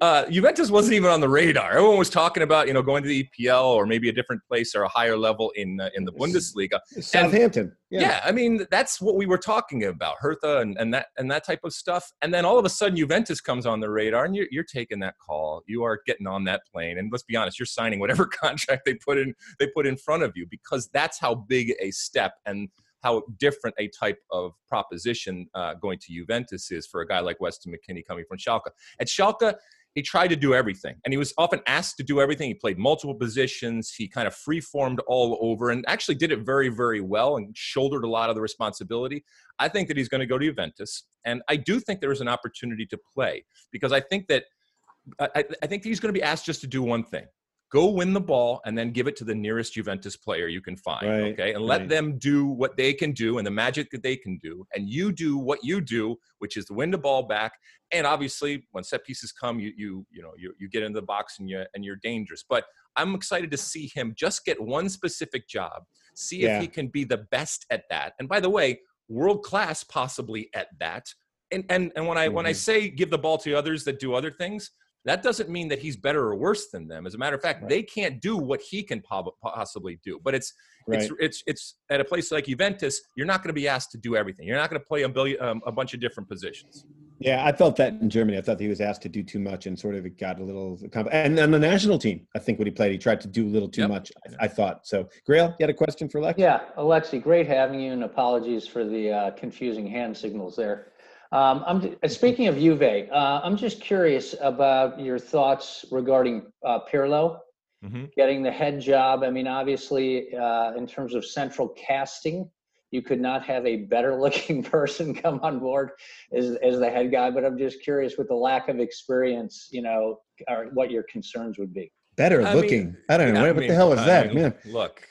uh, Juventus wasn't even on the radar. Everyone was talking about you know going to the EPL or maybe a different place or a higher level in uh, in the Bundesliga. Southampton. Yeah. I mean that's what we were talking about, Hertha and, and that and that type of stuff. And then all of a sudden, Juventus comes on the radar, and you're, you're taking that call. You are getting on that plane, and let's be honest, you're signing whatever contract they put in they put in front of you because that's how big a step and how different a type of proposition uh, going to Juventus is for a guy like Weston McKennie coming from Schalke. At Schalke, he tried to do everything, and he was often asked to do everything. He played multiple positions. He kind of free-formed all over, and actually did it very, very well, and shouldered a lot of the responsibility. I think that he's going to go to Juventus, and I do think there is an opportunity to play because I think that I, I think he's going to be asked just to do one thing: go win the ball and then give it to the nearest Juventus player you can find. Right, okay, and let right. them do what they can do and the magic that they can do, and you do what you do, which is to win the ball back. And obviously, when set pieces come, you you you know you, you get into the box and you and you're dangerous. But I'm excited to see him just get one specific job, see Yeah. if he can be the best at that. And by the way, world class possibly at that. And and and when I when I Mhm. say give the ball to others that do other things, that doesn't mean that he's better or worse than them. As a matter of fact, Right. they can't do what he can po- possibly do. But it's Right. it's it's it's at a place like Juventus, you're not going to be asked to do everything. You're not going to play a billion um, a bunch of different positions. Yeah, I felt that in Germany. I thought he was asked to do too much and sort of it got a little. And then the national team, I think when he played, he tried to do a little too Yep. much. I, I thought so. Grayle, you had a question for Lex? Yeah, Alexi, great having you, and apologies for the uh, confusing hand signals there. Um, I'm uh, speaking of Juve. Uh, I'm just curious about your thoughts regarding uh, Pirlo Mhm. getting the head job. I mean, obviously, uh, in terms of central casting, you could not have a better looking person come on board as, as the head guy. But I'm just curious, with the lack of experience, you know, or what your concerns would be. Better I mean, looking. I don't know. Yeah, what I mean, the hell is I that, mean, man? Look,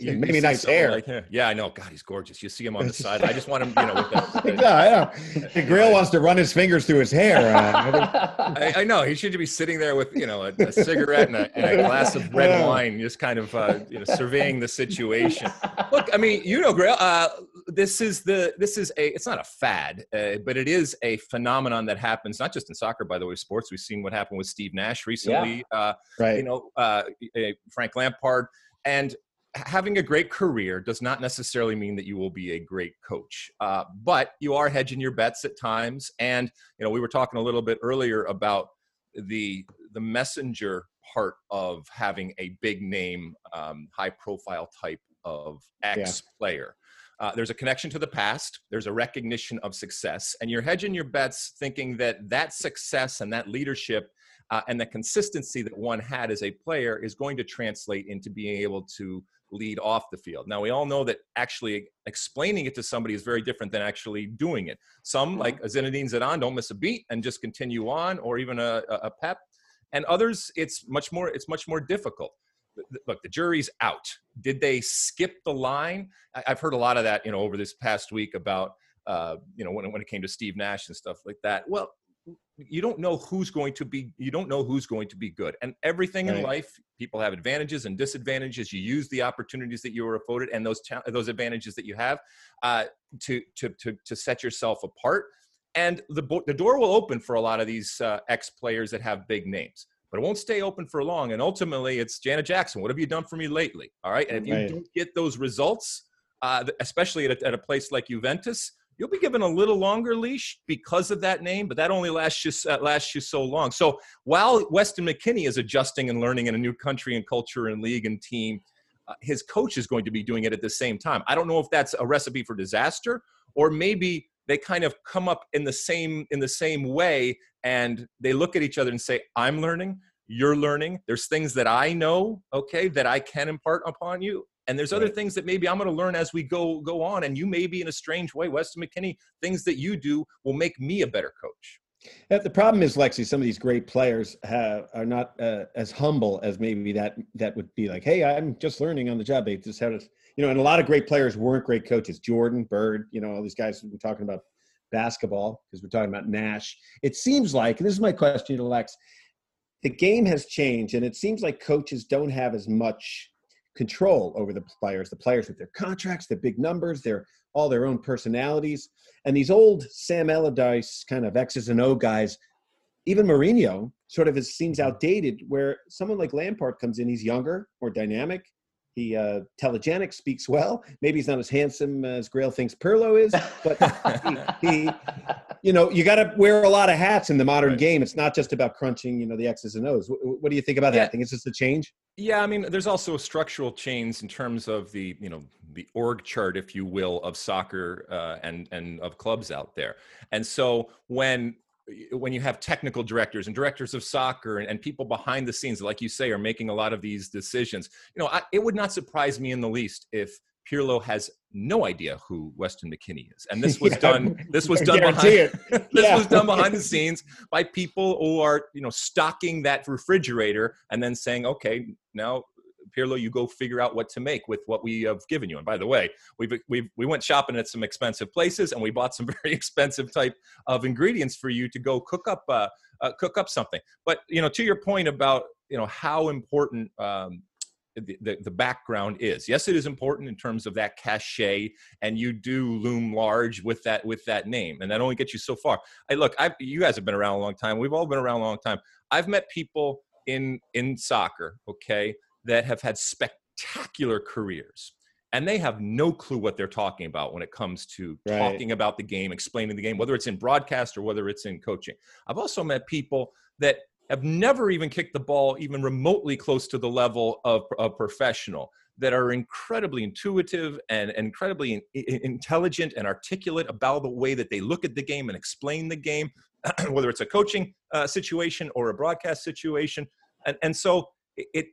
you- Maybe nice hair. like yeah, I know. God, he's gorgeous. You see him on the side. I just want him, you know, with that. yeah, yeah. The Grayle wants to run his fingers through his hair. Uh, I, I know he should be sitting there with you know a, a cigarette and a, and a glass of red Yeah. wine, just kind of uh, you know surveying the situation. Look, I mean, you know, Grayle, uh, this is the this is a it's not a fad, uh, but it is a phenomenon that happens not just in soccer, by the way, sports. We've seen what happened with Steve Nash recently. Uh, right. you know, uh, Frank Lampard, and having a great career does not necessarily mean that you will be a great coach. Uh, but you are hedging your bets at times, and you know, we were talking a little bit earlier about the the messenger part of having a big name, um, high profile type of ex player. Uh, there's a connection to the past. There's a recognition of success, and you're hedging your bets, thinking that that success and that leadership uh, and the consistency that one had as a player is going to translate into being able to lead off the field. Now, we all know that actually explaining it to somebody is very different than actually doing it. Some, like a Zinedine Zidane, don't miss a beat and just continue on, or even a, a Pep. And others, it's much more. It's much more difficult. Look, the jury's out. Did they skip the line? I've heard a lot of that, you know, over this past week about, uh, you know, when when it came to Steve Nash and stuff like that. Well, you don't know who's going to be you don't know who's going to be good. And everything in life people have advantages and disadvantages. You use the opportunities that you were afforded and those cha- those advantages that you have uh, to, to to to set yourself apart. And the bo- the door will open for a lot of these uh, ex players that have big names but it won't stay open for long. And ultimately it's Janet Jackson. What have you done for me lately? All right. And if you Right. don't get those results uh, especially at a, at a place like Juventus you'll be given a little longer leash because of that name, but that only lasts you uh, lasts you so long. So while Weston McKennie is adjusting and learning in a new country and culture and league and team, uh, his coach is going to be doing it at the same time. I don't know if that's a recipe for disaster or maybe they kind of come up in the same in the same way and they look at each other and say, "I'm learning." You're learning. There's things that I know, okay, that I can impart upon you, and there's other things that maybe I'm going to learn as we go go on. And you may be in a strange way, Weston McKennie. Things that you do will make me a better coach. Uh, The problem is, Lexi, some of these great players have, are not uh, as humble as maybe that that would be like, hey, I'm just learning on the job. They just have, you know, and a lot of great players weren't great coaches. Jordan, Bird, you know, all these guys we're talking about basketball because we're talking about Nash. It seems like, and this is my question to Lex, the game has changed, and it seems like coaches don't have as much control over the players, the players with their contracts, their big numbers, their all their own personalities. And these old Sam Allardyce kind of X's and O guys, even Mourinho sort of is, seems outdated, where someone like Lampard comes in, he's younger, more dynamic. He uh, telegenic, speaks well. Maybe he's not as handsome as Grayle thinks Pirlo is, but he, he you know, you got to wear a lot of hats in the modern Right. game. It's not just about crunching, you know, the X's and O's. What, what do you think about that? Yeah. I think it's just a change. Yeah, I mean, there's also structural change in terms of the you know the org chart, if you will, of soccer uh, and and of clubs out there. And so when when you have technical directors and directors of soccer and, and people behind the scenes, like you say, are making a lot of these decisions, you know, I, it would not surprise me in the least if Pirlo has no idea who Weston McKennie is, and this was Yeah, done. This was done behind. this Yeah. was done behind the scenes by people who are you know stocking that refrigerator and then saying okay now Pirlo, you go figure out what to make with what we have given you. And by the way, we've we've we went shopping at some expensive places, and we bought some very expensive type of ingredients for you to go cook up uh, uh, cook up something. But you know, to your point about you know how important um, the, the background is. Yes, it is important in terms of that cachet, and you do loom large with that with that name, and that only gets you so far. I look, I you guys have been around a long time. We've all been around a long time. I've met people in in soccer, okay, that have had spectacular careers and they have no clue what they're talking about when it comes to Right. talking about the game explaining the game whether it's in broadcast or whether it's in coaching i've also met people that have never even kicked the ball even remotely close to the level of a professional that are incredibly intuitive and incredibly in- intelligent and articulate about the way that they look at the game and explain the game whether it's a coaching uh, situation or a broadcast situation and, and so it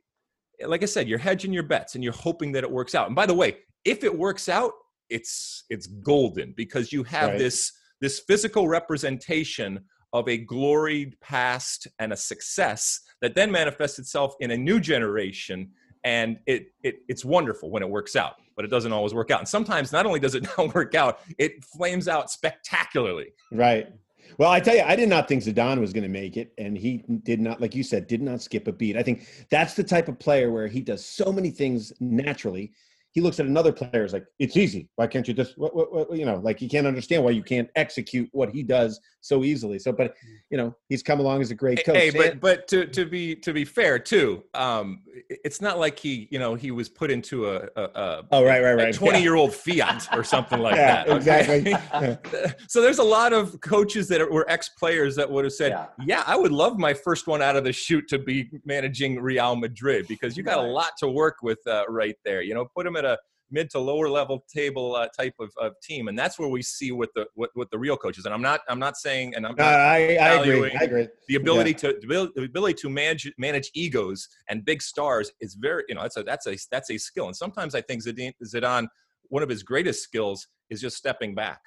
like I said, you're hedging your bets and you're hoping that it works out. And by the way, if it works out, it's it's golden because you have Right. this this physical representation of a gloried past and a success that then manifests itself in a new generation and it, it it's wonderful when it works out but it doesn't always work out and sometimes not only does it not work out it flames out spectacularly Right. Well, I tell you, I did not think Zidane was going to make it, and he did not, like you said, did not skip a beat. I think that's the type of player where he does so many things naturally. He looks at another player as like, it's easy. Why can't you just, what, what, what, you know, like he can't understand why you can't execute what he does so easily. So, but you know, he's come along as a great coach. Hey, but but to to be to be fair too, um, it's not like he you know he was put into a a, a oh, right, right, right. twenty year old Fiat or something like Yeah, that. okay? exactly. so there's a lot of coaches that were ex players that would have said, Yeah. yeah. I would love my first one out of the chute to be managing Real Madrid because you got a lot to work with uh, right there. You know, put him at a mid to lower level table uh, type of, of team, and that's where we see what the what, what the real coaches. And I'm not I'm not saying, and I'm No, not I, I agree. I agree. the ability to the ability to manage manage egos and big stars is very you know that's a that's a that's a skill and sometimes i think zidane, zidane one of his greatest skills is just stepping back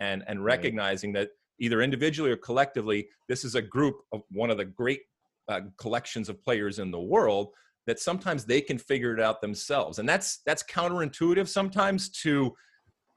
and and Right. recognizing that either individually or collectively this is a group of one of the great uh, collections of players in the world that sometimes they can figure it out themselves and that's that's counterintuitive sometimes to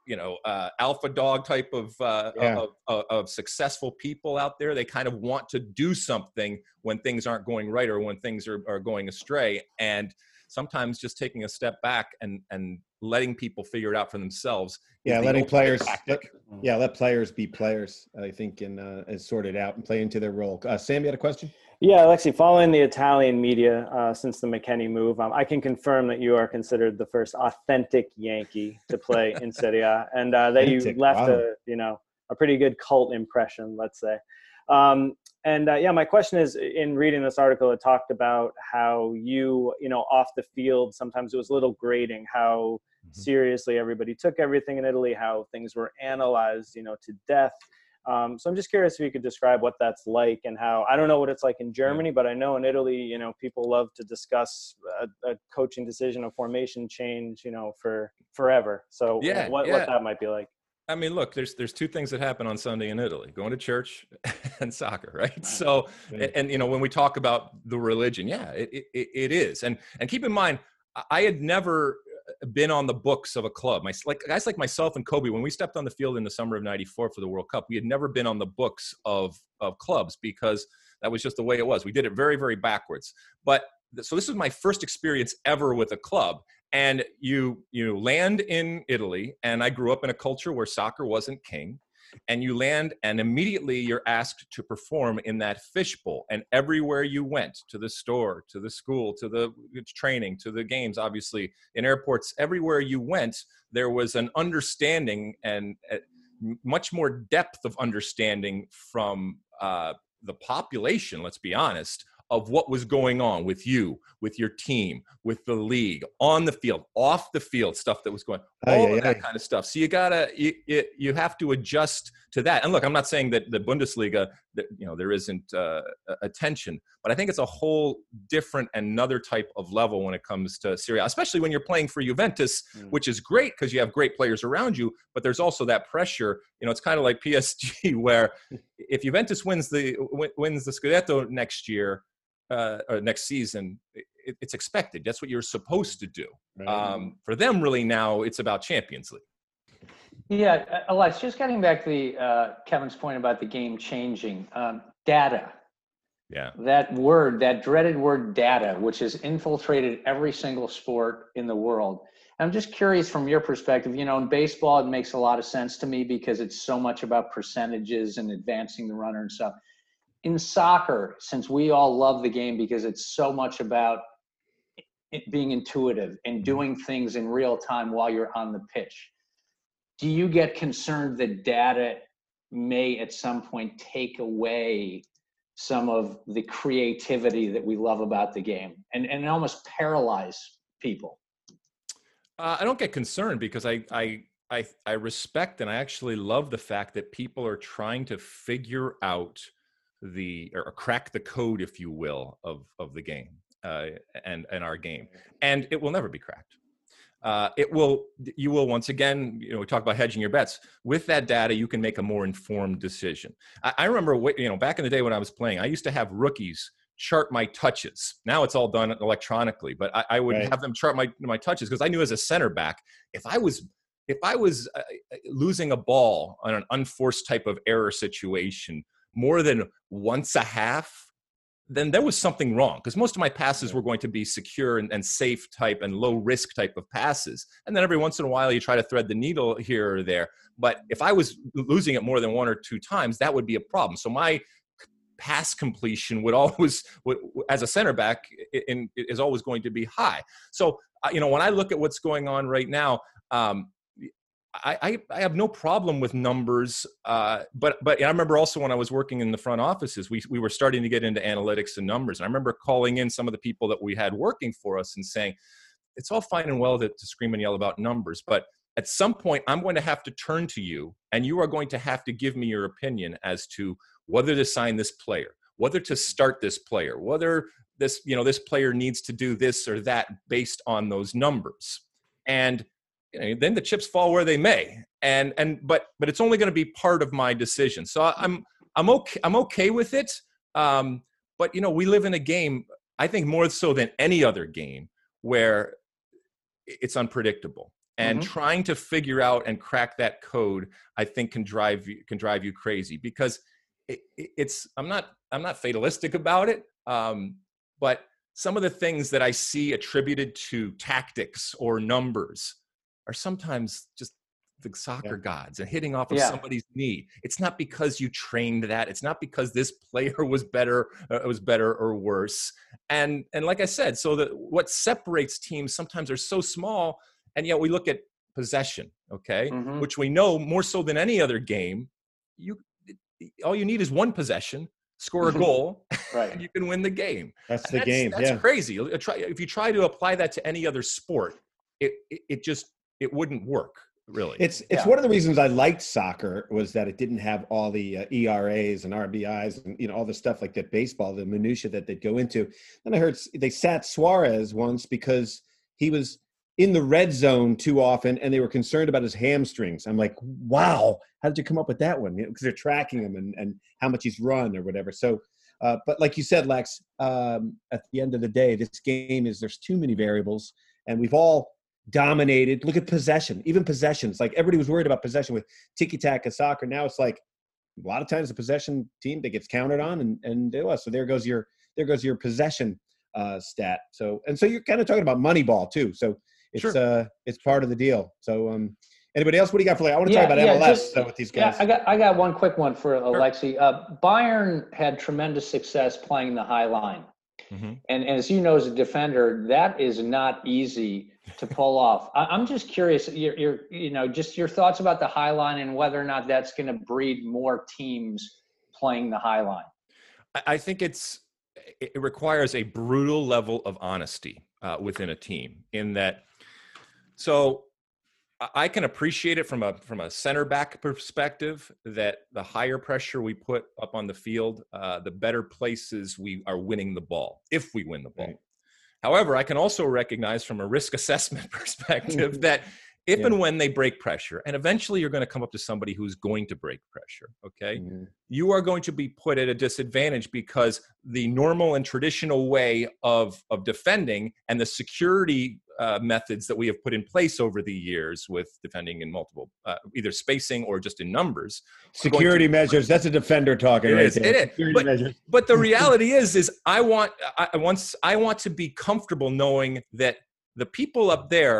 you know uh, alpha dog type of, uh, Yeah. of, of of successful people out there they kind of want to do something when things aren't going right or when things are, are going astray and sometimes just taking a step back and and letting people figure it out for themselves Yeah, letting players, let, yeah, let players be players. I think and uh, and sort it out and play into their role. Uh, Sam, you had a question? Yeah, Alexi, following the Italian media uh, since the McKennie move, um, I can confirm that you are considered the first authentic Yankee to play in Serie A, and uh, that you left wow. a you know a pretty good cult impression, let's say. Um, and uh, yeah, my question is: in reading this article, it talked about how you you know off the field sometimes it was a little grating how Mhm. seriously everybody took everything in Italy, how things were analyzed you know to death. Um, so I'm just curious if you could describe what that's like and how I don't know what it's like in Germany, but I know in Italy, you know, people love to discuss a, a coaching decision, a formation change, you know, for forever. So Yeah, what, yeah. what that might be like. I mean, look, there's there's two things that happen on Sunday in Italy: going to church and soccer, right? So, and, and, you know, when we talk about the religion, yeah, it, it, it is. And and keep in mind, I- had never been on the books of a club. My like guys like myself and Cobi, when we stepped on the field in the summer of '94 for the World Cup, we had never been on the books of of clubs because that was just the way it was. We did it very very backwards. But so this was my first experience ever with a club, and you you land in Italy, and I grew up in a culture where soccer wasn't king. And you land, and immediately you're asked to perform in that fishbowl. And everywhere you went, to the store, to the school, to the training, to the games, obviously in airports, everywhere you went, there was an understanding and uh, much more depth of understanding from uh, the population. Let's be honest of what was going on with you, with your team, with the league, on the field, off the field, stuff that was going, all of that kind of stuff. So you gotta, you, you have to adjust to that. And look, I'm not saying that the Bundesliga, that you know, there isn't uh, attention, but I think it's a whole different, another type of level when it comes to Serie A, especially when you're playing for Juventus, mm. which is great because you have great players around you. But there's also that pressure. You know, it's kind of like PSG, where if Juventus wins the wins the Scudetto next year uh, or next season, it, it's expected. That's what you're supposed to do. Right. Um, for them, really, now it's about Champions League. Yeah, uh, Alex, just getting back to the, uh, Kevin's point about the game changing um, data. Yeah. That word, that dreaded word data, which has infiltrated every single sport in the world. I'm just curious from your perspective, you know, in baseball, it makes a lot of sense to me because it's so much about percentages and advancing the runner and stuff in soccer, since we all love the game because it's so much about it being intuitive and mm-hmm. doing things in real time while you're on the pitch, do you get concerned that data may at some point take away some of the creativity that we love about the game and, and almost paralyze people? Uh, I don't get concerned because I, I I I respect and I actually love the fact that people are trying to figure out the or crack the code, if you will, of of the game uh, and and our game, and it will never be cracked. Uh, it will you will once again you know we talk about hedging your bets. With that data you can make a more informed decision. I, I remember you know back in the day when i was playing i used to have rookies chart my touches. Now it's all done electronically but i, I would right. have them chart my my touches because i knew as a center back if i was if i was uh, losing a ball on an unforced type of error situation more than once a half, then there was something wrong because most of my passes were going to be secure and, and, safe type and low risk type of passes. And then every once in a while, you try to thread the needle here or there. But if I was losing it more than one or two times, that would be a problem. So my pass completion would always, would, as a center back, in, is always going to be high. So, uh, you know, when I look at what's going on right now, um, I, I, have no problem with numbers, uh, but but I remember also when I was working in the front offices, we we were starting to get into analytics and numbers. And I remember calling in some of the people that we had working for us and saying, "It's all fine and well to, to scream and yell about numbers, but at some point, I'm going to have to turn to you, and you are going to have to give me your opinion as to whether to sign this player, whether to start this player, whether this you know this player needs to do this or that based on those numbers." And you know, then the chips fall where they may. And and but but it's only going to be part of my decision. So i'm i'm okay i'm okay with it. Um but you know we live in a game i think more so than any other game where it's unpredictable. And mm-hmm. trying to figure out and crack that code i think can drive you can drive you crazy. Because it, it's i'm not i'm not fatalistic about it um but some of the things that i see attributed to tactics or numbers are sometimes just the soccer yeah. gods and hitting off of yeah. somebody's knee. It's not because you trained that. It's not because this player was better uh, was better or worse. And and like I said, so that what separates teams sometimes are so small, and yet we look at possession, okay, mm-hmm. which we know more so than any other game. You all you need is one possession, score a goal, right. and you can win the game. That's the that's, game. That's yeah. crazy. If you try to apply that to any other sport, it, it, it just it wouldn't work really. It's it's yeah. one of the reasons I liked soccer was that it didn't have all the uh, ERAs and RBIs and you know all the stuff like that baseball, the minutia that they'd go into. Then I heard they sat Suarez once because he was in the red zone too often and they were concerned about his hamstrings. I'm like, wow, how did you come up with that one? Because you know, they're tracking him and, and how much he's run or whatever. So, uh, but like you said, Lex, um, at the end of the day, this game is there's too many variables and we've all dominated. Look at possession, even possessions. Like everybody was worried about possession with tiki taka soccer. Now it's like a lot of times the possession team that gets counted on, and and it was. So there goes your there goes your possession uh, stat. So and so you're kind of talking about money ball too. So it's Sure. uh it's part of the deal. So um, anybody else? What do you got for? Like, I want to Yeah, talk about yeah, MLS just- with these guys. Yeah. I got I got one quick one for Alexi. Uh, Bayern had tremendous success playing the high line, Mhm. and, and as you know, as a defender, that is not easy to pull off. I, I'm just curious, your, your you know, just your thoughts about the high line and whether or not that's going to breed more teams playing the high line. I- think it's it it requires a brutal level of honesty uh, within a team. In that, so I- can appreciate it from a from a center back perspective that the higher pressure we put up on the field, uh, the better places we are winning the ball if we win the ball. Right. However, I can also recognize from a risk assessment perspective that if Yeah. and when they break pressure, and eventually you're going to come up to somebody who's going to break pressure, okay? Mhm. you are going to be put at a disadvantage because the normal and traditional way of of defending and the security uh, methods that we have put in place over the years with defending in multiple uh, either spacing or just in numbers going to- Security measures. That's a defender talking It right is, there. it is. Security But- but the reality is is i want i I once i want to be comfortable knowing that the people up there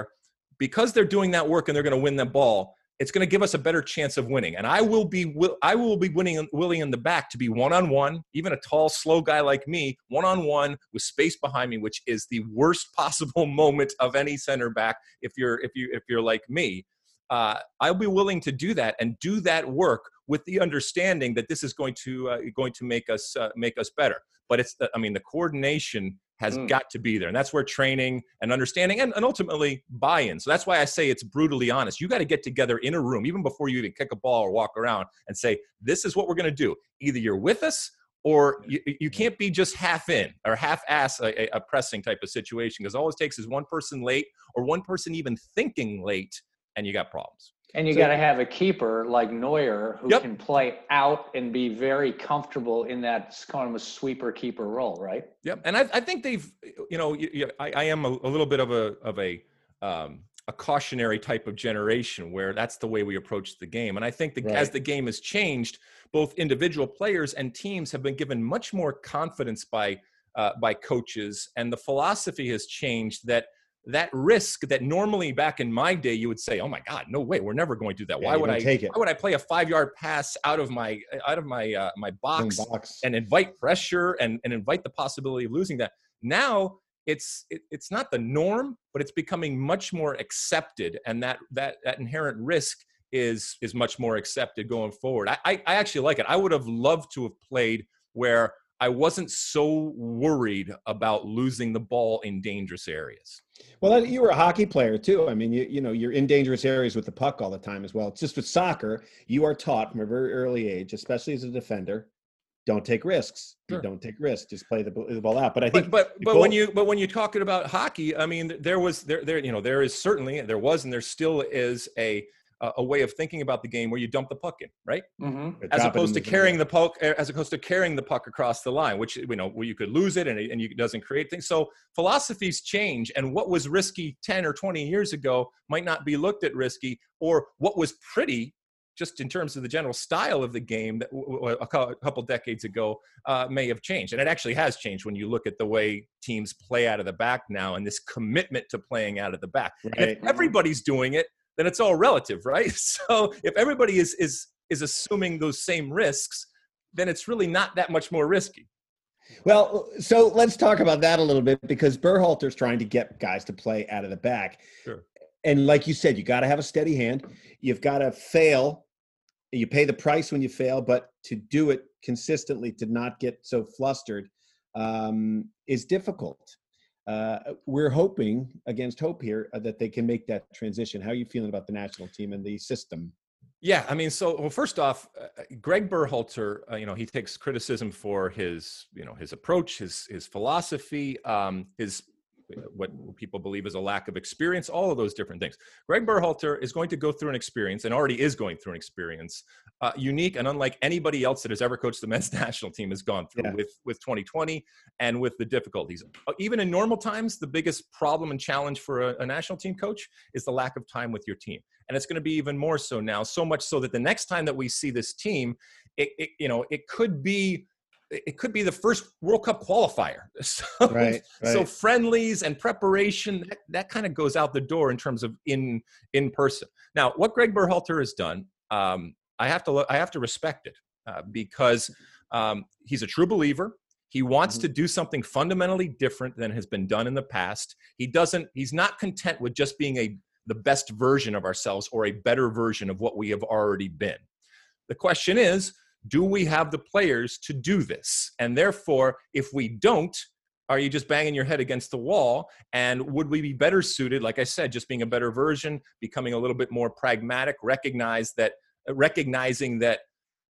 because they're doing that work and they're going to win the ball it's going to give us a better chance of winning and i will be will i will be winning willing in the back to be one on one even a tall slow guy like me one on one with space behind me which is the worst possible moment of any center back if you're if you if you're like me uh, I'll be willing to do that and do that work with the understanding that this is going to uh, going to make us uh, make us better. But it's the, I mean the coordination has Mm. got to be there, and that's where training and understanding and, and ultimately buy-in. So that's why I say it's brutally honest. You got to get together in a room even before you even kick a ball or walk around and say this is what we're going to do. Either you're with us or you, you can't be just half in or half ass a- a pressing type of situation because all it takes is one person late or one person even thinking late and you got problems. And you So- got to have a keeper like Neuer who Yep. can play out and be very comfortable in that kind of a sweeper keeper role, right? Yep, and I, I think they've, you know, I, I am a, a little bit of a of a um, a cautionary type of generation where that's the way we approach the game, and I think that as the game has changed, both individual players and teams have been given much more confidence by uh, by coaches, and the philosophy has changed that that risk that normally back in my day you would say, oh my God, no way, we're never going to do that. Yeah, Why would I take it? Why would I play a five yard pass out of my out of my uh, my box? box. and invite pressure and, and invite the possibility of losing that. Now it's it, it's not the norm, but it's becoming much more accepted, and that that that inherent risk is is much more accepted going forward. I I, I actually like it. I would have loved to have played where I wasn't so worried about losing the ball in dangerous areas. Well, you were a hockey player too. I mean, you you know, you're in dangerous areas with the puck all the time as well. It's just with soccer, you are taught from a very early age, especially as a defender, don't take risks. Sure. don't take risks. Just play the, the ball out. But I think but but, but when you but when you're talking about hockey, I mean, there was there there you know there is certainly there was and there still is a a a way of thinking about the game where you dump the puck in, right? Mm-hmm. as opposed to carrying the puck as opposed to carrying the puck across the line which you know where you could lose it and it, and you, it doesn't create things so philosophies change and what was risky 10 or 20 years ago might not be looked at risky or what was pretty just in terms of the general style of the game that a couple decades ago uh, may have changed and it actually has changed when you look at the way teams play out of the back now and this commitment to playing out of the back and Right. if everybody's doing it, then it's all relative, right? So if everybody is is is assuming those same risks, then it's really not that much more risky. Well, so let's talk about that a little bit because Berhalter's trying to get guys to play out of the back. Sure. And like you said, you got to have a steady hand. You've got to fail. You pay the price when you fail, but to do it consistently, to not get so flustered, um, is difficult. Uh, we're hoping against hope here uh, that they can make that transition. How are you feeling about the national team and the system? Yeah, I mean, so well, first off, uh, Greg Berhalter, uh, you know, he takes criticism for his, you know, his approach, his his philosophy, um, his what people believe is a lack of experience, all of those different things. Greg Berhalter is going to go through an experience, and already is going through an experience, uh, unique and unlike anybody else that has ever coached the men's national team has gone through Yeah. with with 2020 and with the difficulties. Uh, Even in normal times, the biggest problem and challenge for a, a national team coach is the lack of time with your team and it's going to be even more so now so much so that the next time that we see this team it, it you know it could be it could be the first World Cup qualifier. So, Right, so friendlies and preparation that, that kind of goes out the door in terms of in in person. Now, what Greg Berhalter has done, um, I have to I have to respect it uh, because um, he's a true believer. He wants Mhm. to do something fundamentally different than has been done in the past. He doesn't. He's not content with just being a the best version of ourselves or a better version of what we have already been. The question is, do we have the players to do this? And therefore, if we don't, are you just banging your head against the wall? And would we be better suited, like I said, just being a better version, becoming a little bit more pragmatic, recognize that, recognizing that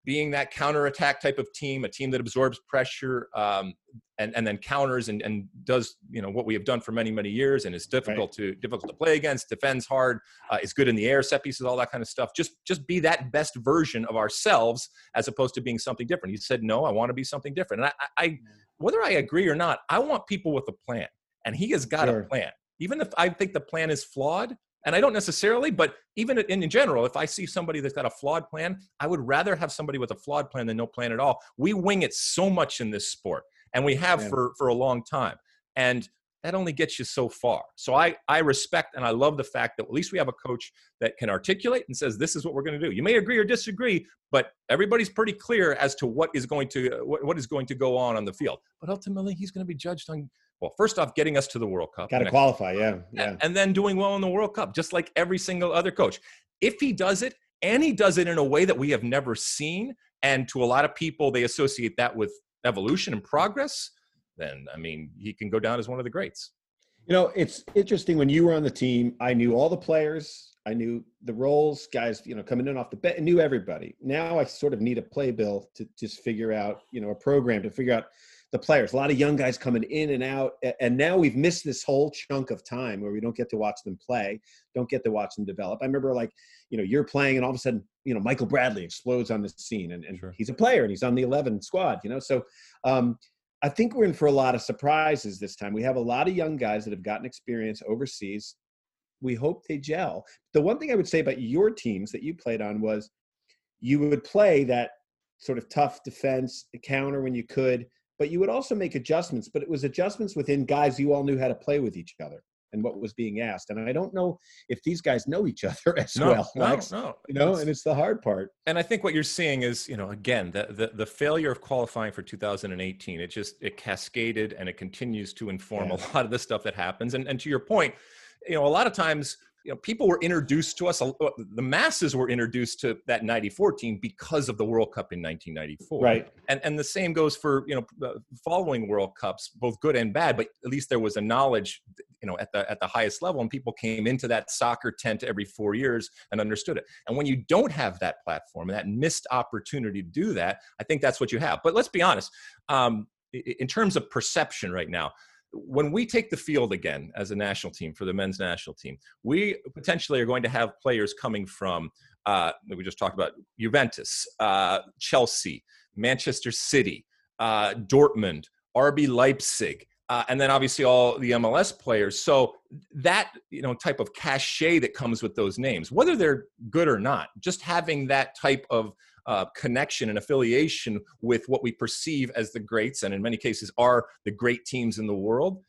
being that counterattack type of team, a team that absorbs pressure um, and, and then counters and, and does you know what we have done for many many years and is difficult to difficult to play against, defends hard, uh, is good in the air, set pieces, all that kind of stuff. Just just be that best version of ourselves as opposed to being something different. He said, no, I want to be something different. And I, I, I whether I agree or not, I want people with a plan, and he has got Sure. a plan. Even if I think the plan is flawed, and I don't necessarily, but even in, in general, if I see somebody that's got a flawed plan, I would rather have somebody with a flawed plan than no plan at all. We wing it so much in this sport, and we have Yeah. for for a long time, and that only gets you so far. So I I respect and I love the fact that at least we have a coach that can articulate and says this is what we're going to do. You may agree or disagree, but everybody's pretty clear as to what is going to what, what is going to go on on the field. But ultimately, he's going to be judged on well, first off, getting us to the World Cup. Got to qualify. Yeah, yeah. and, and then doing well in the World Cup, just like every single other coach. If he does it, and he does it in a way that we have never seen, and to a lot of people, they associate that with evolution and progress, then I mean, he can go down as one of the greats. You know, it's interesting when you were on the team, I knew all the players, I knew the roles, guys, you know, coming in off the bench, knew everybody. Now I sort of need a playbill to just figure out, you know, a program to figure out the players. A lot of young guys coming in and out. And now we've missed this whole chunk of time where we don't get to watch them play, don't get to watch them develop. I remember like, you know, you're playing and all of a sudden, you know, Michael Bradley explodes on the scene and, and Sure. he's a player and he's on the 11 squad, you know? So, um, I think we're in for a lot of surprises this time. We have a lot of young guys that have gotten experience overseas. We hope they gel. The one thing I would say about your teams that you played on was you would play that sort of tough defense counter when you could, but you would also make adjustments. But it was adjustments within guys you all knew how to play with each other and what was being asked. And I don't know if these guys know each other as No, well. no, Lex, no. You know, It's- and it's the hard part. and I think what you're seeing is, you know, again, the, the the failure of qualifying for 2018. It just it cascaded and it continues to inform Yeah. a lot of the stuff that happens. And and to your point, you know, a lot of times, you know, people were introduced to us. uh, The masses were introduced to that '94 team because of the World Cup in 1994. Right. And and the same goes for you know following World Cups, both good and bad. But at least there was a knowledge, you know, at the at the highest level, and people came into that soccer tent every four years and understood it. And when you don't have that platform and that missed opportunity to do that, I think that's what you have. But let's be honest, um, in terms of perception right now, when we take the field again as a national team for the men's national team, we potentially are going to have players coming from, uh, we just talked about Juventus, uh, Chelsea, Manchester City, uh, Dortmund, RB Leipzig. Uh, and then obviously all the MLS players. So that you know type of cachet that comes with those names, whether they're good or not, just having that type of uh, connection and affiliation with what we perceive as the greats, and in many cases are the great teams in the world.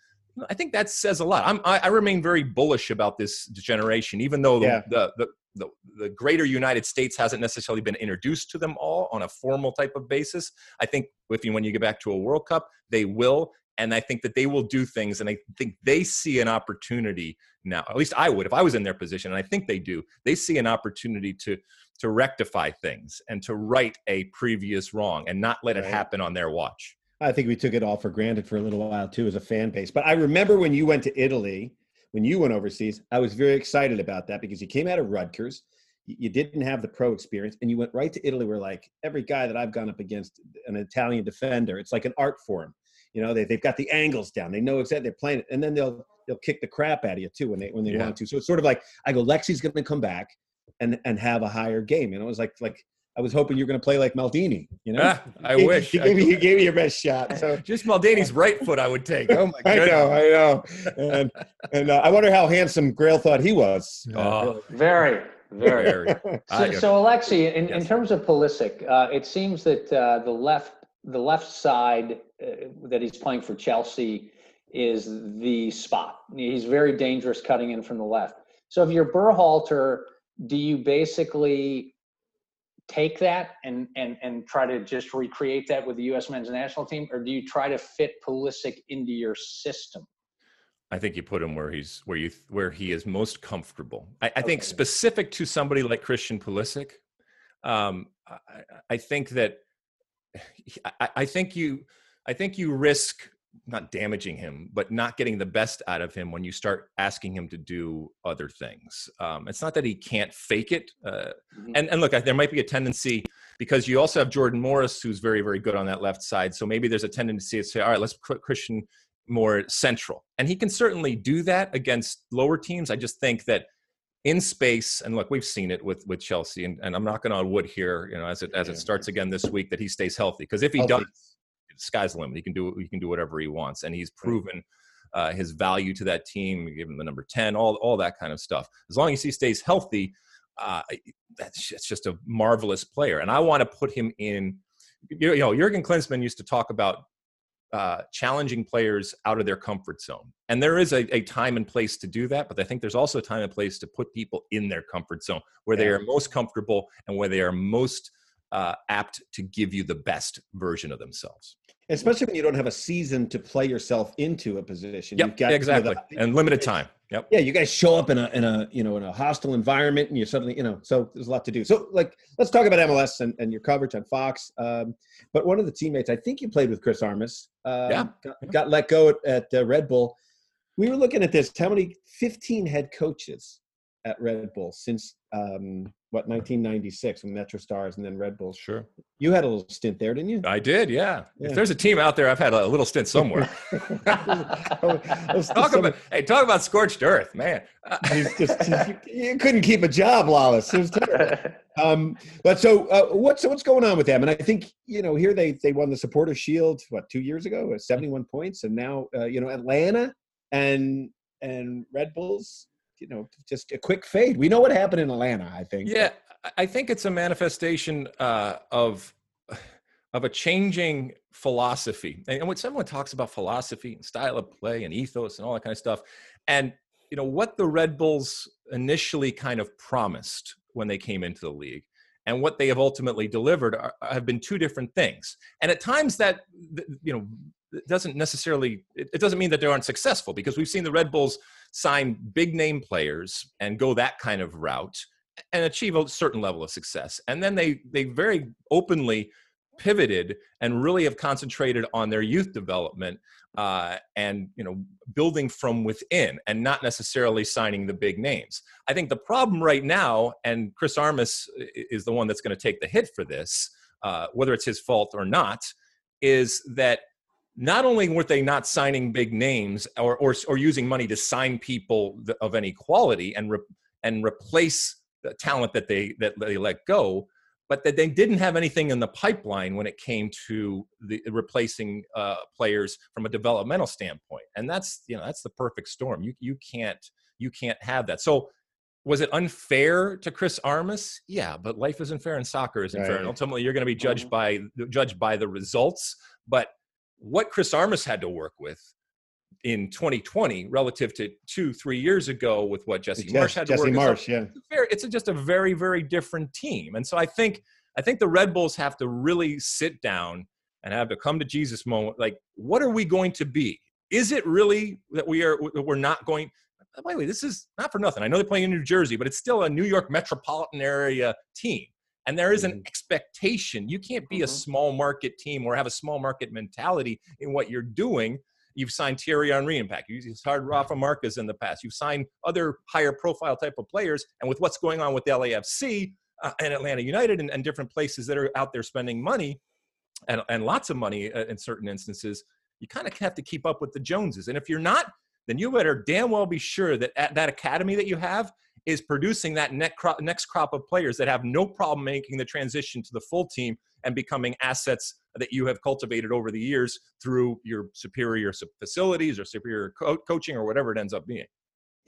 I think that says a lot. I'm, I, I remain very bullish about this generation, even though the, Yeah. the, the the, the greater United States hasn't necessarily been introduced to them all on a formal type of basis. I think if you, when you get back to a World Cup, they will. And I think that they will do things, and I think they see an opportunity now. At least I would, if I was in their position, and I think they do. They see an opportunity to to rectify things and to right a previous wrong, and not let it happen on their watch. I think we took it all for granted for a little while too as a fan base. But I remember when you went to Italy, when you went overseas, I was very excited about that because you came out of Rutgers. You didn't have the pro experience, and you went right to Italy. Where like every guy that I've gone up against, an Italian defender, it's like an art form. You know, they they've got the angles down. They know exactly they're playing it, and then they'll they'll kick the crap out of you too when they when they Yeah. want to. So it's sort of like I go, Lexi's going to come back and and have a higher game. And it was like like I was hoping you were going to play like Maldini. You know, Ah, I He- wish. he gave, me, could- he gave me your best shot. So Just Maldini's right foot, I would take. Oh my god! I know, I know, and and uh, I wonder how handsome Grayle thought he was. Oh, Very, very. very. So, I- so Alexi, in, in terms of Pulisic, uh, it seems that uh, the left the left side uh, that he's playing for Chelsea is the spot. He's very dangerous cutting in from the left. So if you're Berhalter, do you basically take that and and and try to just recreate that with the U.S. men's national team, or do you try to fit Pulisic into your system? I think you put him where he's where you where he is most comfortable. I, I think specific to somebody like Christian Pulisic, um, I, I, think that I, I, think you I think you risk not damaging him, but not getting the best out of him when you start asking him to do other things. Um, it's not that he can't fake it, uh, mm-hmm. and and look, there might be a tendency because you also have Jordan Morris, who's very very good on that left side. So maybe there's a tendency to say, all right, let's put Christian more central, and he can certainly do that against lower teams. I just think that in space and look we've seen it with with chelsea and, and i'm knocking on wood here you know as it as it starts again this week that he stays healthy because if he healthy. does sky's the limit he can do he can do whatever he wants and he's proven uh, his value to that team give him the number 10 all all that kind of stuff as long as he stays healthy uh, that's it's just a marvelous player and i want to put him in you know jurgen klinsmann used to talk about uh, challenging players out of their comfort zone. And there is a, a, time and place to do that, but I think there's also a time and place to put people in their comfort zone where yeah. they are most comfortable and where they are most uh, apt to give you the best version of themselves. Especially when you don't have a season to play yourself into a position. Yep, got, exactly. The, and limited time. Yep. Yeah, you guys show up in a in a you know in a hostile environment, and you're suddenly you know so there's a lot to do. So like let's talk about MLS and, and your coverage on Fox. Um, but one of the teammates, I think you played with Chris Armas. Uh, yeah. Got, got, let go at, at uh, Red Bull. We were looking at this. How many? 15 head coaches at Red Bull since um, what 1996 when MetroStars and then Red Bulls. Sure. You had a little stint there, didn't you? I did, yeah. yeah. If there's a team out there, I've had a little stint somewhere. talk about hey, talk about scorched earth, man. he's just, he's, you couldn't keep a job, Lalas. It was terrible. Um, but so uh, what's what's going on with them? And I think you know here they they won the Supporter Shield what two years ago, 71 points, and now uh, you know Atlanta and and Red Bulls you know just a quick fade. We know what happened in Atlanta. I think. Yeah, I think it's a manifestation uh, of of a changing philosophy. And when someone talks about philosophy and style of play and ethos and all that kind of stuff, and you know what the Red Bulls initially kind of promised when they came into the league and what they have ultimately delivered are, have been two different things. And at times that you know it doesn't necessarily it doesn't mean that they aren't successful because we've seen the Red Bulls sign big name players and go that kind of route and achieve a certain level of success. And then they they very openly pivoted and really have concentrated on their youth development uh, and you know building from within and not necessarily signing the big names. I think the problem right now, and Chris Armas is the one that's going to take the hit for this, uh, whether it's his fault or not, is that not only were they not signing big names or, or, or using money to sign people of any quality and, re, and replace the talent that they, that they let go, but that they didn't have anything in the pipeline when it came to the replacing uh, players from a developmental standpoint. And that's, you know, that's the perfect storm. You, you can't, you can't have that. So was it unfair to Chris Armas? Yeah, but life isn't fair and soccer isn't right. fair. And ultimately you're going to be judged mm-hmm. by, judged by the results. But what Chris Armas had to work with in 2020 relative to two, three years ago with what Jesse Jess, Marsch had to Jesse work. Marsch, yeah. It's, very, it's just a very, very different team. And so I think I think the Red Bulls have to really sit down and have to come to Jesus moment. Like, what are we going to be? Is it really that we are we're not going? By the way, this is not for nothing. I know they're playing in New Jersey, but it's still a New York metropolitan area team and there is an mm-hmm. expectation. You can't be mm-hmm. a small market team or have a small market mentality in what you're doing. You've signed Thierry Henry impact. You've signed Rafa Marquez in the past. You've signed other higher profile type of players. And with what's going on with LAFC uh, and Atlanta United and, and, different places that are out there spending money and, and lots of money uh, in certain instances, you kind of have to keep up with the Joneses. And if you're not, then you better damn well be sure that at that academy that you have is producing that next crop, of players that have no problem making the transition to the full team and becoming assets that you have cultivated over the years through your superior facilities or superior co- coaching or whatever it ends up being.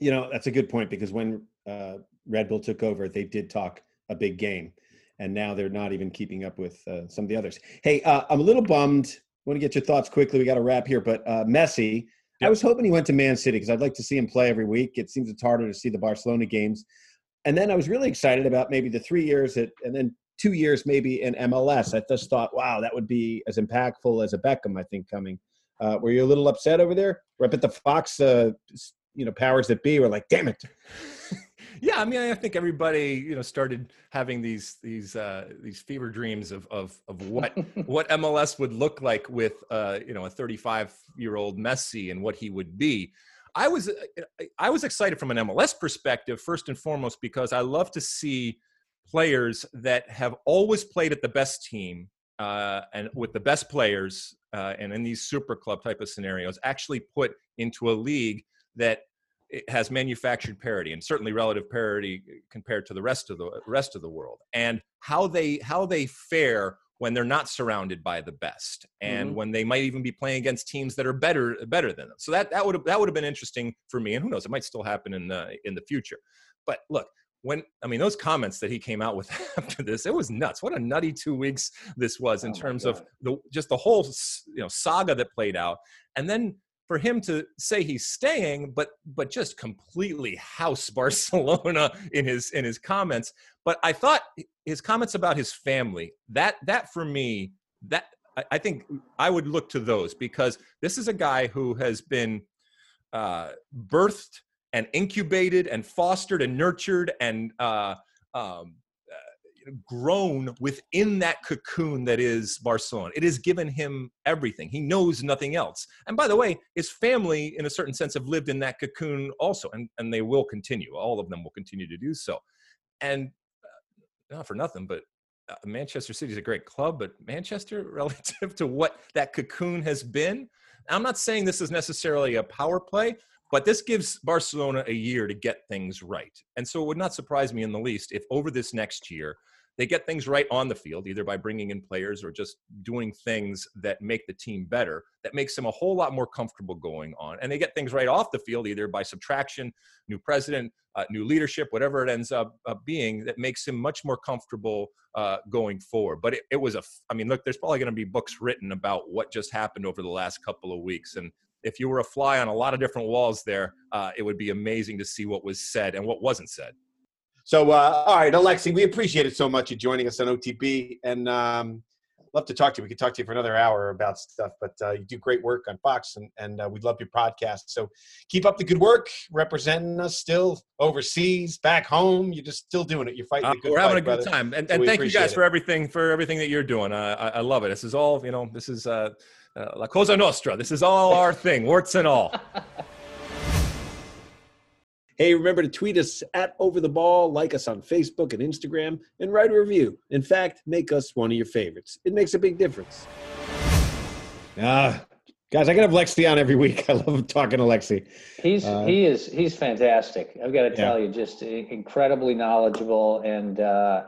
You know, that's a good point because when uh, Red Bull took over, they did talk a big game. and now they're not even keeping up with uh, some of the others. Hey, uh, I'm a little bummed. Want to get your thoughts quickly? We got to wrap here, but uh, Messi. I was hoping he went to Man City because I'd like to see him play every week. It seems it's harder to see the Barcelona games, and then I was really excited about maybe the three years at, and then two years maybe in MLS. I just thought, wow, that would be as impactful as a Beckham. I think coming. Uh, were you a little upset over there? I bet the Fox, uh, you know, powers that be were like, damn it. Yeah i mean i think everybody you know started having these these uh these fever dreams of of of what what mls would look like with uh you know a 35 year old messi and what he would be. I was uh, i was excited from an mls perspective first and foremost because i love to see players that have always played at the best team uh, and with the best players uh, and in these super club type of scenarios actually put into a league that it has manufactured parity and certainly relative parity compared to the rest of the rest of the world and how they how they fare when they're not surrounded by the best and Mhm. when they might even be playing against teams that are better better than them. So that that would have that would have been interesting for me and who knows it might still happen in the in the future. But look when i mean those comments that he came out with after this it was nuts. What a nutty two weeks this was in Oh terms of the just the whole you know saga that played out. And then for him to say he's staying but but just completely house barcelona in his in his comments. But i thought his comments about his family that that for me that I- think I would look to those because this is a guy who has been uh, birthed and incubated and fostered and nurtured and uh, um, grown within that cocoon that is Barcelona. It has given him everything. He knows nothing else. And by the way, his family, in a certain sense, have lived in that cocoon also, and, and they will continue. All of them will continue to do so. And uh, not for nothing, but uh, Manchester City is a great club, but Manchester, relative to what that cocoon has been, I'm not saying this is necessarily a power play, but this gives Barcelona a year to get things right. And so it would not surprise me in the least if over this next year, they get things right on the field, either by bringing in players or just doing things that make the team better, that makes them a whole lot more comfortable going on. And they get things right off the field, either by subtraction, new president, uh, new leadership, whatever it ends up uh, being, that makes him much more comfortable uh, going forward. But it, it was a, I mean, look, there's probably going to be books written about what just happened over the last couple of weeks. And if you were a fly on a lot of different walls there, uh, it would be amazing to see what was said and what wasn't said. So, uh, all right, Alexi, we appreciate it so much you joining us on OTB, and um, love to talk to you. We could talk to you for another hour about stuff, but uh, you do great work on Fox, and, and uh, we love your podcast. So, keep up the good work, representing us still overseas, back home. You're just still doing it. You're fighting Uh, a good we're having fight, a good brother. time, and, and we thank you guys it. for everything for everything that you're doing. Uh, I, I love it. This is all you know. This is uh, uh, La Cosa Nostra. This is all our thing, warts and all. Hey, remember to tweet us at Over the Ball, like us on Facebook and Instagram, and write a review. In fact, make us one of your favorites. It makes a big difference. Ah, guys, I can have Lexi on every week. I love talking to Lexi. He's Uh, he is he's fantastic. I've got to Yeah. tell you, just incredibly knowledgeable. And uh,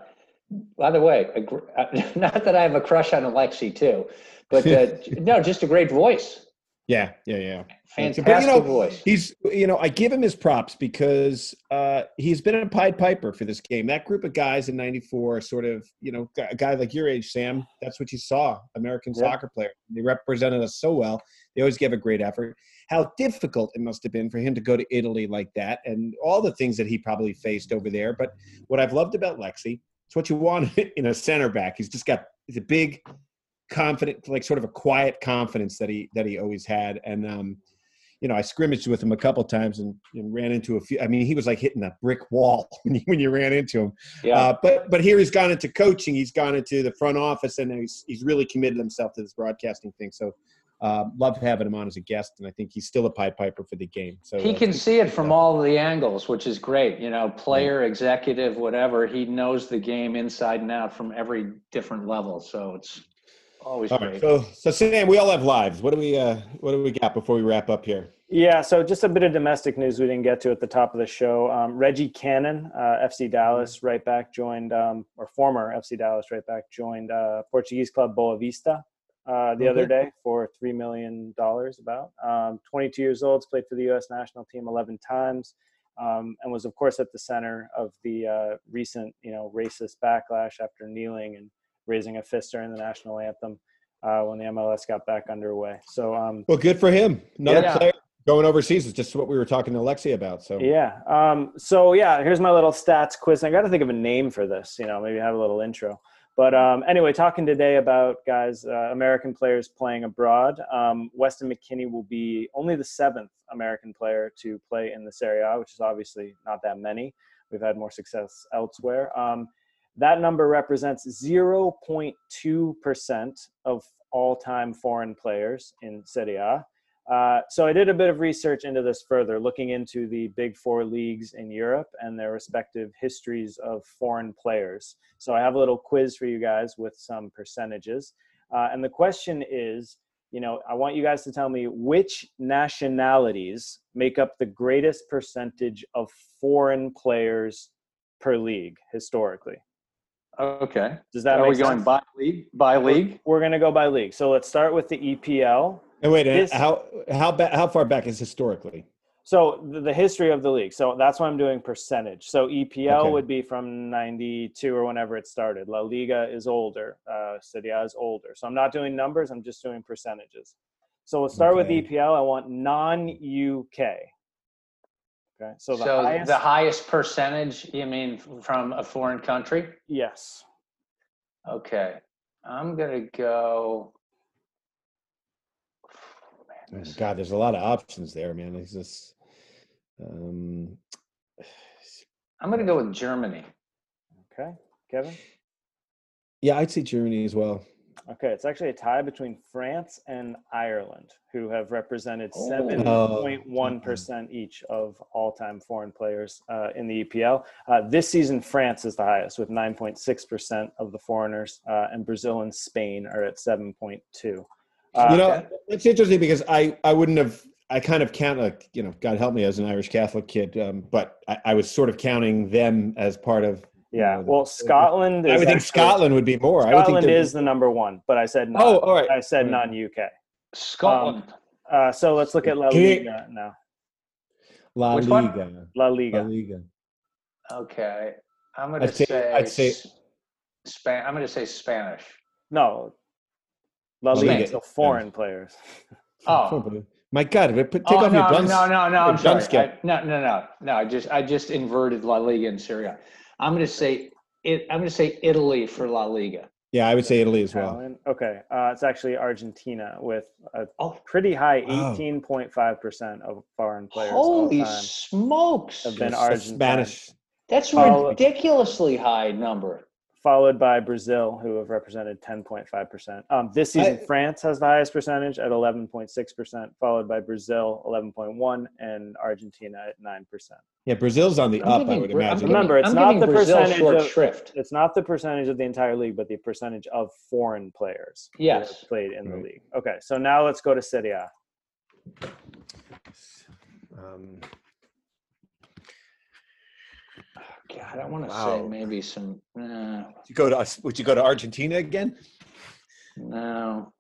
by the way, a gr- not that I have a crush on Alexi too, but uh, no, just a great voice. Yeah, yeah, yeah. Fantastic But, you know, voice. He's, you know, I give him his props because uh, he's been a Pied Piper for this game. That group of guys in '94, sort of, you know, a guy like your age, Sam. That's what you saw, American Yeah. soccer player. They represented us so well. They always give a great effort. How difficult it must have been for him to go to Italy like that, and all the things that he probably faced over there. But what I've loved about Lexi, it's what you want in a center back. He's just got he's a big, confident, like sort of a quiet confidence that he that he always had, and um, you know, I scrimmaged with him a couple times and, and ran into a few. I mean, he was like hitting a brick wall when you, when you ran into him. Yeah. Uh, but but here he's gone into coaching. He's gone into the front office, and he's he's really committed himself to this broadcasting thing. So uh, love having him on as a guest, and I think he's still a Pied Piper for the game. So he uh, can see it from all the angles, which is great. You know, player, executive, whatever. He knows the game inside and out from every different level. So it's always All great. right, so so Sam, we all have lives. What do we uh, what do we got before we wrap up here? Yeah, so just a bit of domestic news we didn't get to at the top of the show. Um, Reggie Cannon, uh, FC Dallas right back, joined, um, or former FC Dallas right back, joined uh, Portuguese club Boavista uh, the other day for $3 million about. Um, 22 years old, played for the U.S. national team 11 times. um, and was of course at the center of the uh, recent you know racist backlash after kneeling and raising a fist during the national anthem uh, when the MLS got back underway. So um, Well, good for him. Another Yeah. player going overseas is just what we were talking to Alexi about. So yeah, um, so yeah, here's my little stats quiz. I got to think of a name for this. You know, maybe have a little intro. But um, anyway, talking today about guys, uh, American players playing abroad. Um, Weston McKennie will be only the seventh American player to play in the Serie A, which is obviously not that many. We've had more success elsewhere. Um, that number represents 0.2% of all time foreign players in Serie A. Uh, so I did a bit of research into this further, looking into the big four leagues in Europe and their respective histories of foreign players. So I have a little quiz for you guys with some percentages. Uh, and the question is, you know, I want you guys to tell me which nationalities make up the greatest percentage of foreign players per league historically. Okay. Does that Are make we going sense? by league? By league? We're going to go by league. So let's start with the EPL. and wait, and This- how how ba- how far back is historically? So the, the history of the league. So that's why I'm doing percentage. So EPL Okay. would be from 92 or whenever it started. La Liga is older. Uh, Serie A is older. So I'm not doing numbers. I'm just doing percentages. So we'll start Okay. with EPL. I want non-UK. Okay. So the so highest. the highest percentage, you mean from a foreign country? yes. Okay. I'm going to go. Oh, God, there's a lot of options there, man. It's just um, I'm going to go with Germany. Okay. Kevin. yeah, I'd say Germany as well. Okay, it's actually a tie between France and Ireland, who have represented Oh. seven point one percent each of all-time foreign players uh, in the EPL. Uh, this season, France is the highest with nine point six percent of the foreigners, uh, and Brazil and Spain are at seven point two. Uh, you know, it's interesting because I I wouldn't have. I kind of count like you know, God help me as an Irish Catholic kid, um, but I, I was sort of counting them as part of. You yeah. know, the- Well, Scotland. Is I would think Scotland would be more. I would think Scotland is the number one, but I said not. Oh, all right. I said All right. non-UK. Scotland. Uh, so let's look at La Liga now. La Which one? Liga. La La Liga. Liga. okay. I'm going to I'd say- say. I'd say- Span- I'm going to say Spanish. No. La La Liga. Liga. So foreign players. Oh. My God, put, take oh, off no, your guns. no, no, no, I'm sorry. I, no, no, no, no. I just, I just inverted La Liga in Serie A. I'm going to say it. I'm going to say Italy for La Liga. Yeah, I would say Italy as well. Okay, uh, it's actually Argentina with a Oh, pretty high 18.5% of foreign players all holy smokes! have been It's Argentine. Spanish. That's Follow- ridiculously high number. Followed by Brazil, who have represented 10.5%. Um, this season, I- France has the highest percentage at 11.6%, followed by Brazil 11.1 and Argentina at 9%. Yeah, Brazil's on the I'm up. I would Bra- I'm imagine. Remember, it's I'm not the Brazil percentage short of- shrift. It's not the percentage of the entire league, but the percentage of foreign players who have Yes. played in the league. Okay, so now let's go to Serie A. Um, God, I don't want to Wow. say maybe some. Uh, you go to. Would you go to Argentina again? no,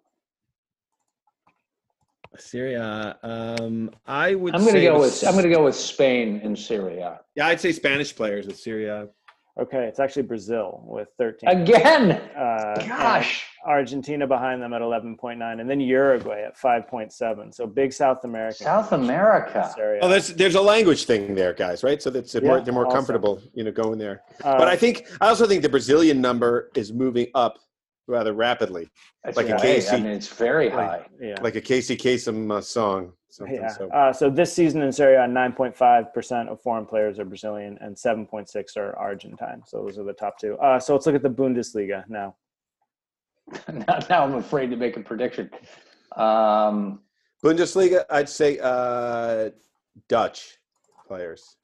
Serie A. Um, I would. I'm going to go with. I'm going to go with Spain and Serie A Yeah, I'd say Spanish players with Serie A. Okay, it's actually Brazil with 13. again. Uh, Gosh, Argentina behind them at 11.9, and then Uruguay at 5.7. So big South America. South America. Oh, there's there's a language thing there, guys, right? So that's Yeah, more, they're more awesome. comfortable, you know, going there. Uh, But I think I also think the Brazilian number is moving up rather rapidly, That's like a right. Casey. I mean, it's very Like- high. yeah. like a Casey Kasem uh, song. Yeah. So Uh, so this season in Serie A, 9.5% of foreign players are Brazilian and 7.6 are Argentine. So those are the top two. Uh, so let's look at the Bundesliga now. now, now I'm afraid to make a prediction. Um, Bundesliga, I'd say uh, Dutch players.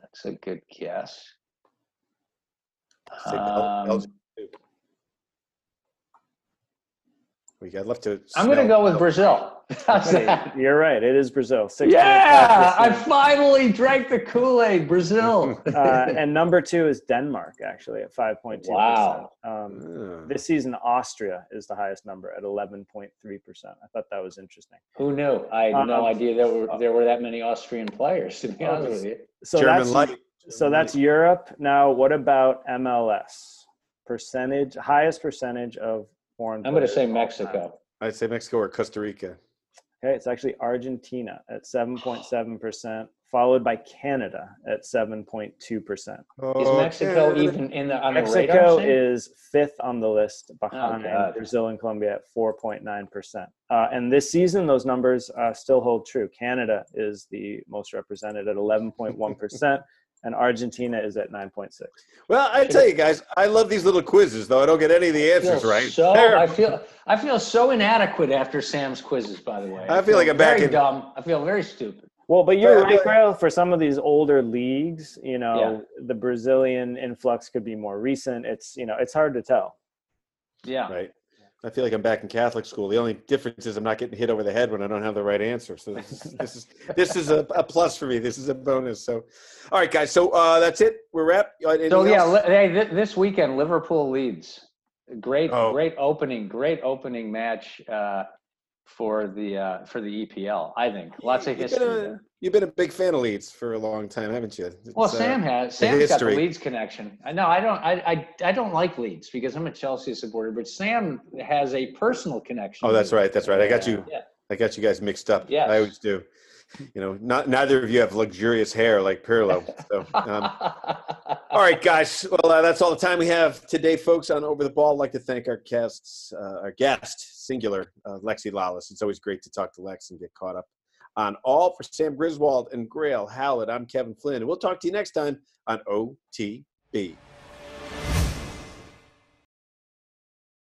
that's a good guess. I'd say Bel- Um, Belgium. We I'd love to. I'm going to go with Brazil. How's that? You're right. It is Brazil. 6.5%. Yeah, I finally drank the Kool Aid. Brazil. uh, and number two is Denmark, actually, at 5.2%. Wow. Um, Ah. this season, Austria is the highest number at 11.3%. I thought that was interesting. Who knew? I had no Um, idea there were there were that many Austrian players. To be Oh, honest with you. So German that's light. so that's Europe. Now, what about MLS? Percentage, highest percentage of foreign. I'm going to players say all time. Mexico. I'd say Mexico or Costa Rica. Okay, it's actually Argentina at 7.7%, followed by Canada at 7.2%. Is Oh, Mexico Canada. even in the on the radar? Mexico scene? is fifth on the list behind God. Brazil and Colombia at 4.9%. Uh, and this season, those numbers uh, still hold true. Canada is the most represented at 11.1%, and Argentina is at 9.6. Well, I tell you guys, I love these little quizzes, though I don't get any of the answers feel right. So Terrible. I feel I feel so inadequate after Sam's quizzes. By the way, I feel like I'm back very in- dumb. I feel very stupid. Well, but you're right, but- Grayle. For some of these older leagues, you know, the Brazilian influx could be more recent. It's you know, it's hard to tell. Yeah. Right. I feel like I'm back in Catholic school. The only difference is I'm not getting hit over the head when I don't have the right answer. So this is this is, this is a, a plus for me. This is a bonus. So, all right, guys. So uh, that's it. We're wrapped. Uh, anything So yeah, li- hey, th- this weekend Liverpool leads. Great, Oh. great opening, great opening match uh, for the uh, for the EPL. I think lots of You've history. been, a, you've been a big fan of Leeds for a long time, haven't you? It's, Well, uh, Sam has. Sam's got the. Leeds connection. I know. I don't. I, I. I don't like Leeds because I'm a Chelsea supporter. But Sam has a personal connection. Oh, that's right. That's right. I got you. Yeah. I got you guys mixed up. Yeah, I always do. You know, not neither of you have luxurious hair like Pirlo. So, um, all right, guys. Well, uh, that's all the time we have today, folks. On Over the Ball, I'd like to thank our guests, uh, our guest, singular, uh, Lexi Lalas. It's always great to talk to Lex and get caught up on all for Sam Griswold and Grayle Hallett. I'm Kevin Flynn, and we'll talk to you next time on OTB.